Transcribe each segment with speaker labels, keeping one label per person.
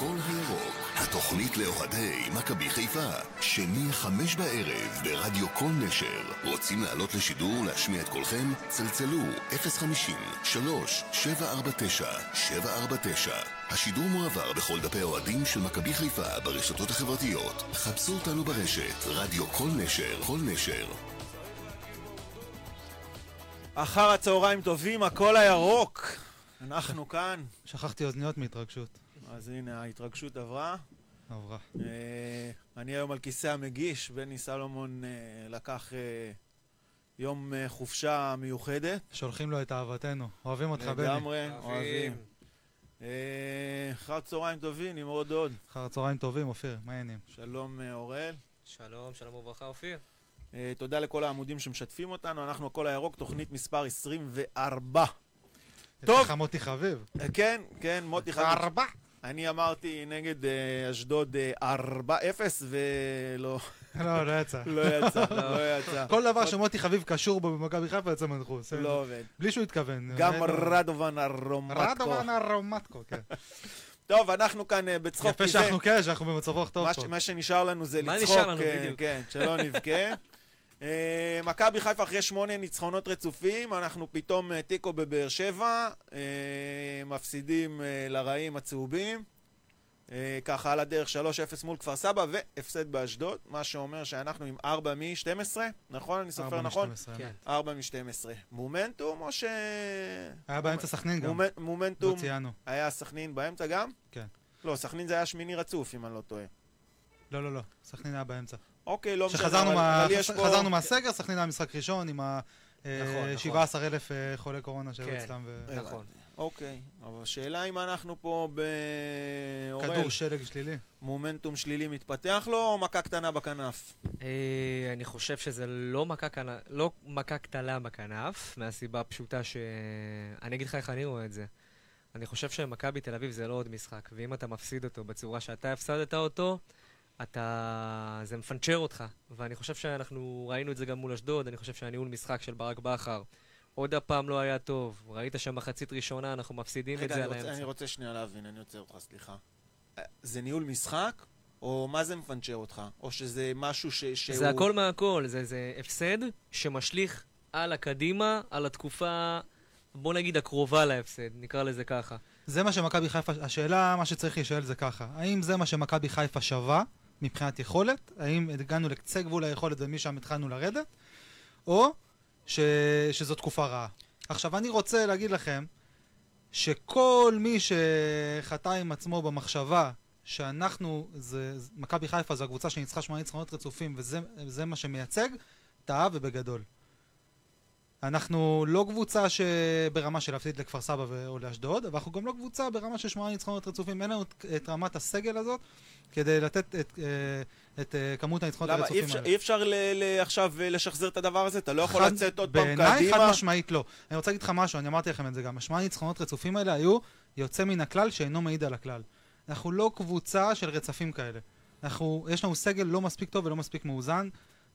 Speaker 1: הכל הירוק, התוכנית לאוהדי מכבי חיפה, שני חמש בערב ברדיו כל נשר. רוצים לעלות לשידור ולהשמיע את קולכם? צלצלו 050 3 749 749 השידור מועבר בכל דפי האוהדים של מכבי חיפה ברשתות החברתיות. חפשו אותנו ברשת, רדיו כל נשר, כל נשר.
Speaker 2: אחר הצהריים טובים, הכל הירוק. אנחנו כאן.
Speaker 3: שכחתי אוזניות מהתרגשות.
Speaker 2: אז הנה, ההתרגשות עברה.
Speaker 3: עברה.
Speaker 2: אה, אני היום על כיסא המגיש, בני סלומון אה, לקח אה, יום חופשה מיוחדת.
Speaker 3: שולחים לו את אהבתנו. אוהבים אותך, בני.
Speaker 2: לגמרי, אוהבים. אחר צהריים טובים, נמרוד דוד.
Speaker 3: אחר צהריים טובים, אופיר, מה העניינים?
Speaker 2: שלום אוראל.
Speaker 4: שלום, שלום וברכה, אופיר.
Speaker 2: תודה לכל העמודים שמשתפים אותנו, אנחנו הכל הירוק, תוכנית מספר 24. טוב.
Speaker 3: יש לך מוטי חביב.
Speaker 2: כן, כן, מוטי חביב.
Speaker 3: ארבע.
Speaker 2: אני אמרתי נגד אה, אשדוד אה, 4-0 ולא
Speaker 3: לא, לא יצא.
Speaker 2: לא יצא, לא יצא.
Speaker 3: כל דבר שמוטי חביב קשור בו במכבי חיפה יוצא מנחוס.
Speaker 2: לא עובד.
Speaker 3: בלי שהוא התכוון.
Speaker 2: גם
Speaker 3: אה, לא.
Speaker 2: רדובן הרומטקו.
Speaker 3: רדובן הרומטקו, כן.
Speaker 2: טוב, אנחנו כאן אה, בצחוק.
Speaker 3: יפה שאנחנו כאלה, שאנחנו במצב רוח טוב
Speaker 2: מה
Speaker 3: פה.
Speaker 2: מה שנשאר לנו זה
Speaker 4: מה
Speaker 2: לצחוק.
Speaker 4: נשאר לנו
Speaker 2: אה,
Speaker 4: בדיוק?
Speaker 2: כן, שלא נבכה. אה, מכבי חיפה אחרי שמונה ניצחונות רצופים, אנחנו פתאום אה, תיקו בבאר שבע, אה, מפסידים לרעים הצהובים. ככה על הדרך 3-0 מול כפר סבא והפסד באשדוד, מה שאומר שאנחנו עם 4 מ-12, נכון? אני סופר
Speaker 3: ארבע
Speaker 2: נכון?
Speaker 3: משתים עשרה.
Speaker 4: כן.
Speaker 2: 4 מ-12. מומנטום או ש...
Speaker 3: היה באמצע סכנין גם.
Speaker 2: מומנ- מומנטום
Speaker 3: לא ציינו.
Speaker 2: היה סכנין באמצע גם?
Speaker 3: כן.
Speaker 2: לא, סכנין זה היה שמיני רצוף, אם אני לא טועה.
Speaker 3: לא, לא, לא. סכנין היה באמצע.
Speaker 2: אוקיי, לא משנה, אבל-
Speaker 3: מה-
Speaker 2: אבל יש פה...
Speaker 3: חזרנו מהסגר, סכנין היה משחק ראשון עם ה... אה,
Speaker 4: נכון, נכון.
Speaker 3: 17,000 אה, חולי קורונה שהיו
Speaker 4: כן.
Speaker 3: אצלם. ו-.
Speaker 4: נכון.
Speaker 2: אוקיי, אבל השאלה אם אנחנו פה באורל,
Speaker 3: כדור שלג שלילי.
Speaker 2: מומנטום שלילי מתפתח לו, או מכה קטנה בכנף?
Speaker 4: אה, אני חושב שזה לא מכה, קנה, לא מכה קטנה בכנף, מהסיבה הפשוטה ש... אני אגיד לך איך אני רואה את זה. אני חושב שמכבי תל אביב זה לא עוד משחק, ואם אתה מפסיד אותו בצורה שאתה הפסדת אותו, אתה... זה מפנצ'ר אותך. ואני חושב שאנחנו ראינו את זה גם מול אשדוד, אני חושב שהניהול משחק של ברק בכר עוד הפעם לא היה טוב. ראית שמחצית ראשונה אנחנו מפסידים את
Speaker 2: רגע,
Speaker 4: זה
Speaker 2: אני
Speaker 4: על
Speaker 2: רוצה- אני
Speaker 4: האמצע.
Speaker 2: רוצה שנייה להבין, אני עוצר אותך, סליחה. אה, זה ניהול משחק, או מה זה מפנצ'ר אותך? או שזה משהו ש- שהוא...
Speaker 4: זה הכל מהכל, זה, זה הפסד שמשליך על הקדימה, על התקופה, בוא נגיד הקרובה להפסד, נקרא לזה ככה.
Speaker 3: זה מה שמכבי חיפה, השאלה, מה שצריך להישאל זה ככה, האם זה מה שמכבי חיפה שווה מבחינת יכולת? האם הגענו לקצה גבול היכולת ומשם התחלנו לרדת? או ש... שזו תקופה רעה. עכשיו, אני רוצה להגיד לכם שכל מי שחטא עם עצמו במחשבה שאנחנו, זה, מכבי חיפה זו הקבוצה שניצחה שמונה ניצחונות רצופים וזה זה מה שמייצג, טעה ובגדול. אנחנו לא קבוצה שברמה של להפסיד לכפר סבא או לאשדוד, אבל אנחנו גם לא קבוצה ברמה של שמונה ניצחונות רצופים. אין לנו את, רמת הסגל הזאת כדי לתת את, אה, את אה, כמות הניצחונות
Speaker 2: למה?
Speaker 3: הרצופים האלה.
Speaker 2: אי אפשר עכשיו אה, לשחזר את הדבר הזה? אתה לא יכול
Speaker 3: חד-
Speaker 2: לצאת עוד פעם
Speaker 3: בעיניי חד
Speaker 2: קדימה?
Speaker 3: משמעית לא. אני רוצה להגיד לך משהו, אני אמרתי לכם את זה גם. השמונה ניצחונות רצופים האלה היו יוצא מן הכלל שאינו מעיד על הכלל. אנחנו לא קבוצה של רצפים כאלה. אנחנו, יש לנו סגל לא מספיק טוב ולא מספיק מאוזן.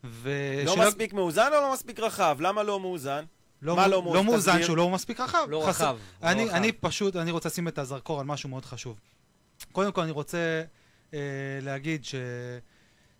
Speaker 3: ו...
Speaker 2: לא
Speaker 3: שלא-
Speaker 2: מספיק מאוזן או לא מספיק רחב? למה לא מאוזן?
Speaker 3: לא,
Speaker 2: מה
Speaker 3: מ-
Speaker 2: לא מאוזן?
Speaker 3: לא מאוזן. שהוא לא מספיק רחב.
Speaker 4: לא
Speaker 3: חסר-
Speaker 4: רחב. לא
Speaker 3: אני,
Speaker 4: רחב.
Speaker 3: אני פשוט, אני רוצה לשים את הזרקור על משהו מאוד חשוב. קודם כל אני רוצה אה, להגיד ש,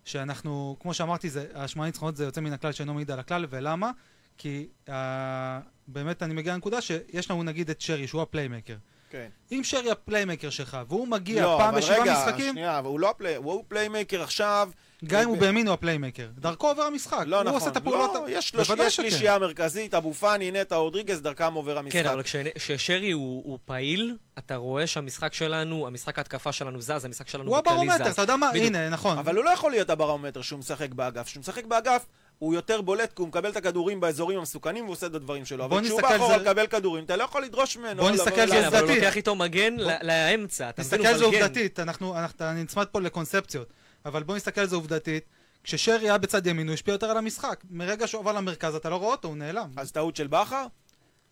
Speaker 3: שאנחנו, כמו שאמרתי, זה, השמונה ניצחונות זה יוצא מן הכלל שאינו מעיד על הכלל, ולמה? כי אה, באמת אני מגיע לנקודה שיש לנו נגיד את שרי, שהוא הפליימקר.
Speaker 2: כן.
Speaker 3: אם שרי הפליימקר שלך, והוא מגיע
Speaker 2: לא,
Speaker 3: פעם
Speaker 2: אבל
Speaker 3: בשבעה
Speaker 2: רגע,
Speaker 3: משחקים,
Speaker 2: שנייה, אבל הוא לא הפליי... הוא פליימייקר עכשיו.
Speaker 3: גם אם הוא בימין הוא הפליימקר. דרכו עובר המשחק.
Speaker 2: לא
Speaker 3: הוא
Speaker 2: נכון.
Speaker 3: עושה את הפעולות...
Speaker 2: לא, יש. שלישייה מרכזית, אבו פאני, נטע רודריגז, דרכם עובר המשחק.
Speaker 4: כן, אבל כש- כששרי הוא, הוא פעיל, אתה רואה שהמשחק שלנו, המשחק ההתקפה שלנו זז, המשחק שלנו
Speaker 3: הוא
Speaker 4: בכללי
Speaker 3: הברומטר. אתה יודע מה?
Speaker 4: בדיוק.
Speaker 3: הנה, נכון.
Speaker 2: אבל הוא לא יכול להיות הברומטר שהוא משחק באגף. כשהוא משחק באגף, הוא יותר בולט כי הוא מקבל את הכדורים באזורים המסוכנים והוא עושה את הדברים שלו. אבל כשהוא בא אחורה לקבל כדורים, אתה לא יכול לדרוש ממנו.
Speaker 3: בוא נסתכל
Speaker 2: אליו.
Speaker 3: זה
Speaker 4: כן, אבל הוא
Speaker 3: עובדתית.
Speaker 4: לוקח איתו מגן לאמצע, אתה מבין?
Speaker 3: נסתכל על זה. עובדתית, אני נצמד פה לקונספציות, אבל בוא נסתכל על זה עובדתית. כששרי היה בצד ימין הוא השפיע יותר על המשחק. מרגע שהוא עבר למרכז אתה לא רואה אותו, הוא נעלם.
Speaker 2: אז טעות של בכר?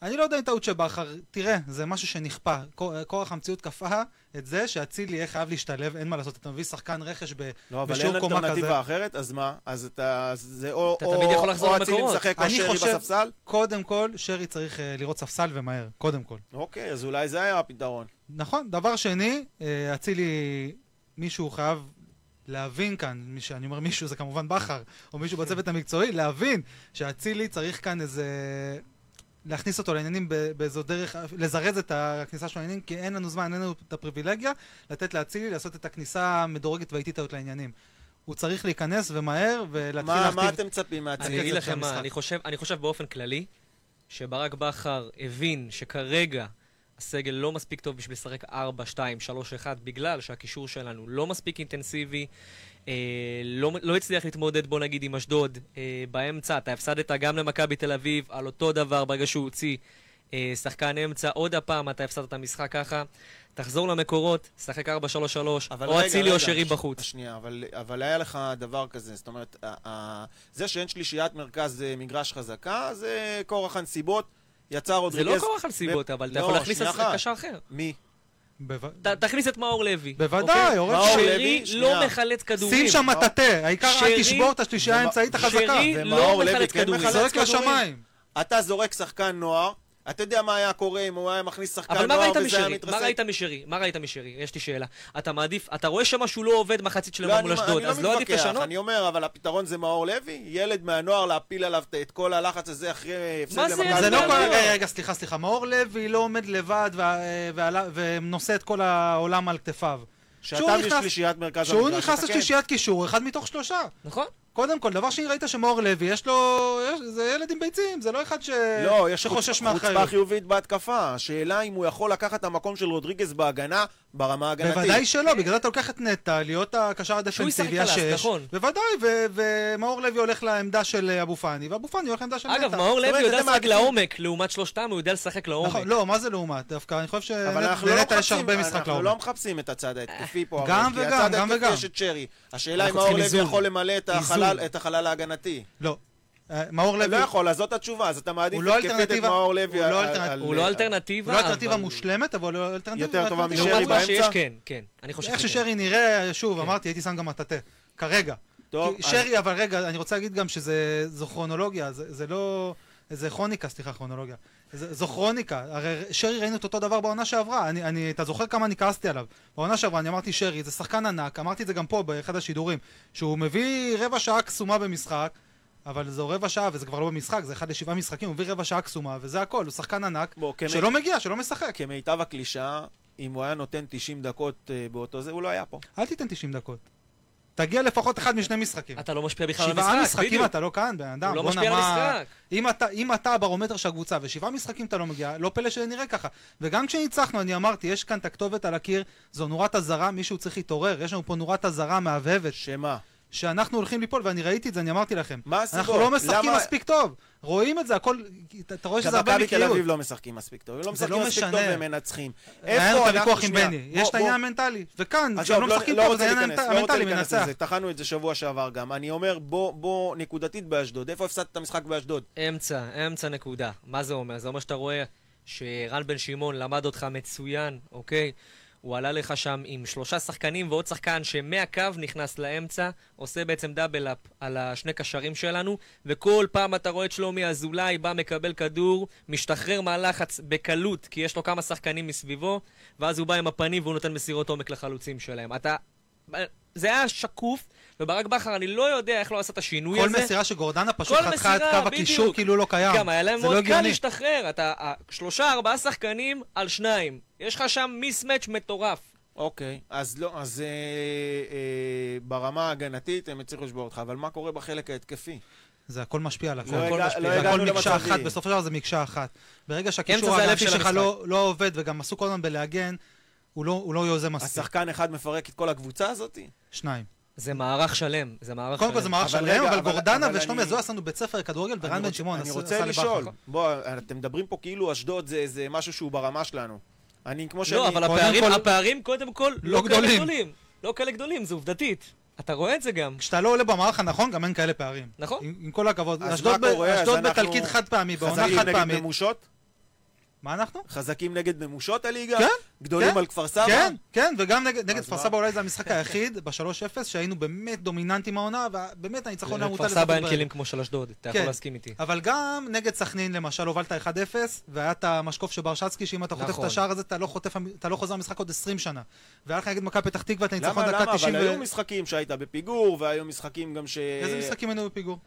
Speaker 3: אני לא יודע אם טעות של בכר, תראה, זה משהו שנכפה. כור- כורח המציאות כפה את זה שאצילי יהיה חייב להשתלב, אין מה לעשות, אתה מביא שחקן רכש ב-
Speaker 2: לא, אבל
Speaker 3: בשיעור
Speaker 2: אין
Speaker 3: קומה כזה.
Speaker 2: אלטרנטיבה אחרת, אז מה? אז אתה... זה או
Speaker 4: אתה
Speaker 2: או-
Speaker 4: תמיד יכול לחזור
Speaker 2: או אצילי
Speaker 4: למקורות.
Speaker 2: משחק או
Speaker 3: אני
Speaker 2: שרי
Speaker 3: חושב-
Speaker 2: בספסל?
Speaker 3: קודם כל, שרי צריך אה, לראות ספסל ומהר, קודם כל.
Speaker 2: אוקיי, אז אולי זה היה הפתרון.
Speaker 3: נכון. דבר שני, אה, אצילי, מישהו חייב להבין כאן, מי שאני אומר מישהו זה כמובן בכר, או מישהו בצוות המקצועי, להבין שאצילי צריך כאן איזה... להכניס אותו לעניינים באיזו דרך, לזרז את הכניסה שלו לעניינים, כי אין לנו זמן, אין לנו את הפריבילגיה לתת לאצילי לעשות את הכניסה המדורגת והאיטית הזאת לעניינים. הוא צריך להיכנס ומהר ולהתחיל
Speaker 2: מה, מה
Speaker 3: להכתיב...
Speaker 2: אתם מצפים
Speaker 4: אני
Speaker 2: מהצוות?
Speaker 4: אגיד
Speaker 3: של
Speaker 4: לכם מה. אני חושב, אני חושב באופן כללי, שברק בכר הבין שכרגע הסגל לא מספיק טוב בשביל לשחק 4, 2, 3, 1, בגלל שהקישור שלנו לא מספיק אינטנסיבי, אה, לא, לא הצליח להתמודד, בוא נגיד, עם אשדוד. אה, באמצע אתה הפסדת גם למכבי תל אביב, על אותו דבר ברגע שהוא הוציא אה, שחקן אמצע, עוד הפעם אתה הפסדת את המשחק ככה. תחזור למקורות, שחק 4-3-3,
Speaker 2: אבל
Speaker 4: או אצילי או שרי בחוץ.
Speaker 2: שנייה, אבל, אבל היה לך דבר כזה, זאת אומרת, ה- ה- זה שאין שלישיית מרכז אה, מגרש חזקה, זה כורח הנסיבות. יצר רודריגז...
Speaker 4: זה לא כורח על סיבות, אבל אתה
Speaker 2: לא,
Speaker 4: יכול להכניס. קשר אחר.
Speaker 2: מי?
Speaker 4: ת- תכניס את מאור לוי.
Speaker 3: בוודאי,
Speaker 4: אוקיי?
Speaker 3: עורר
Speaker 2: מאור
Speaker 3: שרי,
Speaker 2: לוי.
Speaker 4: לא מחלץ כדורים.
Speaker 3: שים שם מטאטא, העיקר אל תשבור את השלישייה האמצעית החזקה.
Speaker 4: שרי לא מחלץ
Speaker 2: כן
Speaker 4: כדורים.
Speaker 2: מחלץ
Speaker 3: זורק
Speaker 2: כדורים?
Speaker 3: לשמיים.
Speaker 2: אתה זורק שחקן נוער, אתה יודע מה היה קורה אם הוא היה מכניס שחקן
Speaker 4: אבל
Speaker 2: נוער וזה היה
Speaker 4: משרי?
Speaker 2: מתרסק?
Speaker 4: מה ראית משרי? מה ראית משרי? יש לי שאלה. אתה מעדיף, אתה רואה שמשהו לא עובד מחצית
Speaker 2: לא,
Speaker 4: שלמה
Speaker 2: אני,
Speaker 4: מול אשדוד,
Speaker 2: אני
Speaker 4: אז
Speaker 2: לא
Speaker 4: לא עדיף לשנות?
Speaker 2: אני אומר, אבל הפתרון זה מאור לוי? ילד מהנוער להפיל עליו את- את כל הלחץ הזה אחרי הפסד
Speaker 4: מה זה
Speaker 2: למכבי
Speaker 4: ילד
Speaker 3: זה לא כל... רגע, רגע, סליחה, סליחה. מאור לוי לא עומד לבד וה- ועלה- ונושא את כל העולם על כתפיו.
Speaker 2: שאתה
Speaker 3: נכנס-
Speaker 2: בשלישיית מרכז
Speaker 3: כשהוא
Speaker 2: המגרש,
Speaker 3: נכנס
Speaker 2: אתה כן.
Speaker 3: לשלישיית קישור, אחד מתוך שלושה.
Speaker 4: נכון?
Speaker 3: קודם כל, דבר שני, ראית שמאור לוי, יש לו... יש- זה ילד עם ביצים, זה לא אחד ש...
Speaker 2: לא, יש
Speaker 3: שחושש
Speaker 2: חוצפה
Speaker 3: מאחריות.
Speaker 2: חיובית בהתקפה. השאלה אם הוא יכול לקחת את המקום של רודריגז בהגנה ברמה ההגנתית.
Speaker 3: בוודאי שלא, בגלל זה אתה לוקח את נטע, להיות הקשר הדפנסיבי, השש.
Speaker 4: נכון.
Speaker 3: בוודאי, ו- ומאור לוי הולך לעמדה של אבו פאני, ואבו פאני הולך לעמדה של נטע.
Speaker 4: אגב, מאור לוי יודע לשחק לעומק, לעומת שלושתם הוא יודע לשחק לעומק.
Speaker 3: נכון, לא, מה זה לעומת? דווקא אני חושב
Speaker 2: אבל אנחנו לא
Speaker 3: שלנטע יש
Speaker 2: מחפשים,
Speaker 3: הרבה משחק
Speaker 2: אנחנו לא
Speaker 3: לעומק.
Speaker 2: מחפשים את הצד ההתקפי פה,
Speaker 3: גם
Speaker 2: הרי, כי
Speaker 3: וגם,
Speaker 2: הצד
Speaker 3: גם
Speaker 2: ההתקפי
Speaker 3: וגם.
Speaker 2: יש את שרי. השאלה אם
Speaker 4: אנחנו
Speaker 2: מאור
Speaker 4: צריכים
Speaker 2: לוי
Speaker 4: איזון.
Speaker 2: יכול למלא את החלל-
Speaker 3: איזון.
Speaker 2: את החלל ההגנתי.
Speaker 3: לא. אה, מאור לוי...
Speaker 2: לא יכול, אז זאת התשובה, אז אתה מעדיף
Speaker 3: הוא לא
Speaker 2: את מאור לוי
Speaker 3: הוא לא
Speaker 2: על-
Speaker 3: אלטרנט-
Speaker 2: על-
Speaker 4: הוא לא אלטרנטיבה,
Speaker 3: הוא לא אלטרנטיבה מושלמת, אבל הוא אלטרנטיבה...
Speaker 2: יותר טובה. משרי
Speaker 4: לעומת מה שיש,
Speaker 2: באמצע?
Speaker 4: כן, כן. אני חושב
Speaker 3: איך
Speaker 4: שכן.
Speaker 3: ששרי נראה, שוב,
Speaker 4: כן.
Speaker 3: אמרתי, הייתי שם גם מטאטא. כרגע.
Speaker 2: טוב,
Speaker 3: שרי, אבל רגע, אני רוצה להגיד גם שזו כרונולוגיה, זה זה לא... זה כרוניקה, סליחה, כרונולוגיה. זו כרוניקה. הרי שרי ראינו את אותו דבר בעונה שעברה. אני, אני, אתה זוכר כמה אני כעסתי עליו. בעונה שעברה אני אמרתי שרי, זה שחקן ענק, אמרתי את זה גם פה באחד השידורים, שהוא מביא רבע שעה קסומה במשחק, אבל זו רבע שעה, וזה כבר לא במשחק, זה אחד לשבעה משחקים, הוא מביא רבע שעה קסומה, וזה הכל, הוא שחקן ענק,
Speaker 2: בוא, כמי-
Speaker 3: שלא מגיע, שלא משחק.
Speaker 2: כמיטב הקלישאה, אם הוא היה נותן 90 דקות אה, באותו זה, הוא לא היה פה.
Speaker 3: אל תיתן 90 דקות. תגיע לפחות אחד משני משחקים.
Speaker 4: אתה לא משפיע בכלל על
Speaker 3: שבעה
Speaker 4: המשחק,
Speaker 3: משחקים
Speaker 4: בדיוק.
Speaker 3: אתה לא כאן, בן אדם.
Speaker 4: הוא לא משפיע על המשחק.
Speaker 3: אם אתה, אם אתה הברומטר של הקבוצה ושבעה משחקים אתה לא מגיע, לא פלא שנראה ככה. וגם כשניצחנו, אני אמרתי, יש כאן את הכתובת על הקיר, זו נורת אזהרה, מישהו צריך להתעורר. יש לנו פה נורת אזהרה מהבהבת,
Speaker 2: שמה?
Speaker 3: שאנחנו הולכים ליפול, ואני ראיתי את זה, אני אמרתי לכם.
Speaker 2: מה הסיבות?
Speaker 3: אנחנו לא משחקים
Speaker 2: למה-
Speaker 3: מספיק טוב. רואים את זה, הכל, אתה- אתה רואה
Speaker 2: גם
Speaker 3: שזה הרבה
Speaker 2: מכבי תל
Speaker 3: מקריות.
Speaker 2: אביב לא משחקים מספיק טוב. הם לא משחקים
Speaker 3: לא
Speaker 2: מספיק
Speaker 3: משנה.
Speaker 2: טוב והם מנצחים.
Speaker 3: היה לנו
Speaker 2: איפה
Speaker 3: את
Speaker 2: אנחנו...
Speaker 3: הוויכוח עם
Speaker 2: שנייה,
Speaker 3: בני,
Speaker 2: בוא-
Speaker 3: יש את העניין המנטלי. וכאן, כשהם לא
Speaker 2: לא,
Speaker 3: משחקים
Speaker 2: לא
Speaker 3: טוב, זה העניין
Speaker 2: לא
Speaker 3: המנטלי
Speaker 2: להיכנס
Speaker 3: מנצח.
Speaker 2: לזה, טחנו את זה שבוע שעבר גם. אני אומר, בוא, בוא נקודתית באשדוד. איפה הפסדת את המשחק באשדוד?
Speaker 4: אמצע, אמצע נקודה. מה זה אומר? זה אומר שאתה רואה שרן בן שמעון למד אותך מצוין, אוקיי? הוא עלה לך שם עם שלושה שחקנים ועוד שחקן שמהקו נכנס לאמצע, עושה בעצם דאבל אפ על השני קשרים שלנו, וכל פעם אתה רואה את שלומי אזולאי בא, מקבל כדור, משתחרר מהלחץ בקלות, כי יש לו כמה שחקנים מסביבו, ואז הוא בא עם הפנים והוא נותן מסירות עומק לחלוצים שלהם. אתה... זה היה שקוף, וברק בכר, אני לא יודע איך לא עשה את השינוי
Speaker 3: כל
Speaker 4: הזה.
Speaker 3: מסירה שגורדנה פשוט
Speaker 4: כל
Speaker 3: חתכה את קו הקישור. כאילו לא קיים.
Speaker 4: גם היה להם
Speaker 3: זה לא
Speaker 4: מאוד קל
Speaker 3: הגיוני.
Speaker 4: להשתחרר. אתה, ה- שלושה, ארבעה שחקנים על שניים. יש לך שם מיסמץ' מטורף.
Speaker 2: אוקיי, אז לא, אז אה, אה, ברמה ההגנתית הם הצליחו לשבור אותך, אבל מה קורה בחלק ההתקפי?
Speaker 3: זה הכל משפיע על הכל.
Speaker 2: לא
Speaker 4: הכל
Speaker 2: הגע-
Speaker 4: משפיע.
Speaker 2: לא
Speaker 3: זה הכל מקשה. אחת, בסופו של דבר זה מקשה אחת. ברגע שהקישור ההגנתי
Speaker 4: של
Speaker 3: שלך. לא, לא עובד, וגם עשו כל הזמן בלהגן, הוא לא, הוא לא יוזם מספיק.
Speaker 2: השחקן אחד מפרק את כל הקבוצה הזאת?
Speaker 3: שניים.
Speaker 4: זה מערך שלם. זה מערך שלם.
Speaker 3: קודם כל זה מערך
Speaker 2: אבל
Speaker 3: שלם,
Speaker 2: רגע,
Speaker 3: אבל גורדנה ושלומי
Speaker 2: אני-
Speaker 3: אזולאי עשינו בית ספר לכדורגל, ורן
Speaker 2: אני
Speaker 3: בן
Speaker 2: רוצה-
Speaker 3: שמעון
Speaker 2: אני רוצה לשאול. בוא, אתם מדברים פה כאילו אשדוד זה זה משהו שהוא ברמה שלנו. אני, כמו שאני...
Speaker 4: לא, אבל הפערים,
Speaker 3: כל-
Speaker 4: הפערים קודם כל
Speaker 3: לא
Speaker 4: לא כאלה
Speaker 3: גדולים.
Speaker 4: גדולים. לא כאלה גדולים, זה עובדתית. אתה רואה את זה גם.
Speaker 3: כשאתה לא עולה במערך הנכון, גם אין כאלה פערים.
Speaker 4: נכון.
Speaker 3: עם עם כל הכבוד.
Speaker 2: אז
Speaker 3: אשדוד?
Speaker 2: אז
Speaker 3: בתלכיד חד פעמי, בעונה חד
Speaker 2: נגד
Speaker 3: פעמית.
Speaker 2: ממושות?
Speaker 3: מה אנחנו?
Speaker 2: חזקים נגד נמושות הליגה?
Speaker 3: כן,
Speaker 2: גדולים
Speaker 3: כן,
Speaker 2: על כפר סבא?
Speaker 3: כן, כן, וגם נגד, נגד כפר? סבא אולי זה המשחק היחיד ב-3-0 שהיינו באמת דומיננטים העונה, ובאמת הניצחון היה מוטל
Speaker 4: לכפר סבא אין. כלים כמו של אשדוד, אתה
Speaker 3: כן.
Speaker 4: יכול להסכים איתי.
Speaker 3: אבל גם נגד סכנין למשל הובלת 1-0, והיה את המשקוף של ברשצקי, שאם אתה חוטף את
Speaker 4: נכון.
Speaker 3: השער הזה, אתה לא, חוטף, אתה לא חוזר למשחק עוד 20 שנה. והיה לך נגד מכבי פתח תקווה את הניצחון
Speaker 2: למה,
Speaker 3: דקה
Speaker 2: למה?
Speaker 3: 90
Speaker 2: אבל
Speaker 3: ו...
Speaker 2: היו משחקים שהיית בפיגור, והיו משחקים גם ש...
Speaker 3: איזה משחקים היינו בפיגור?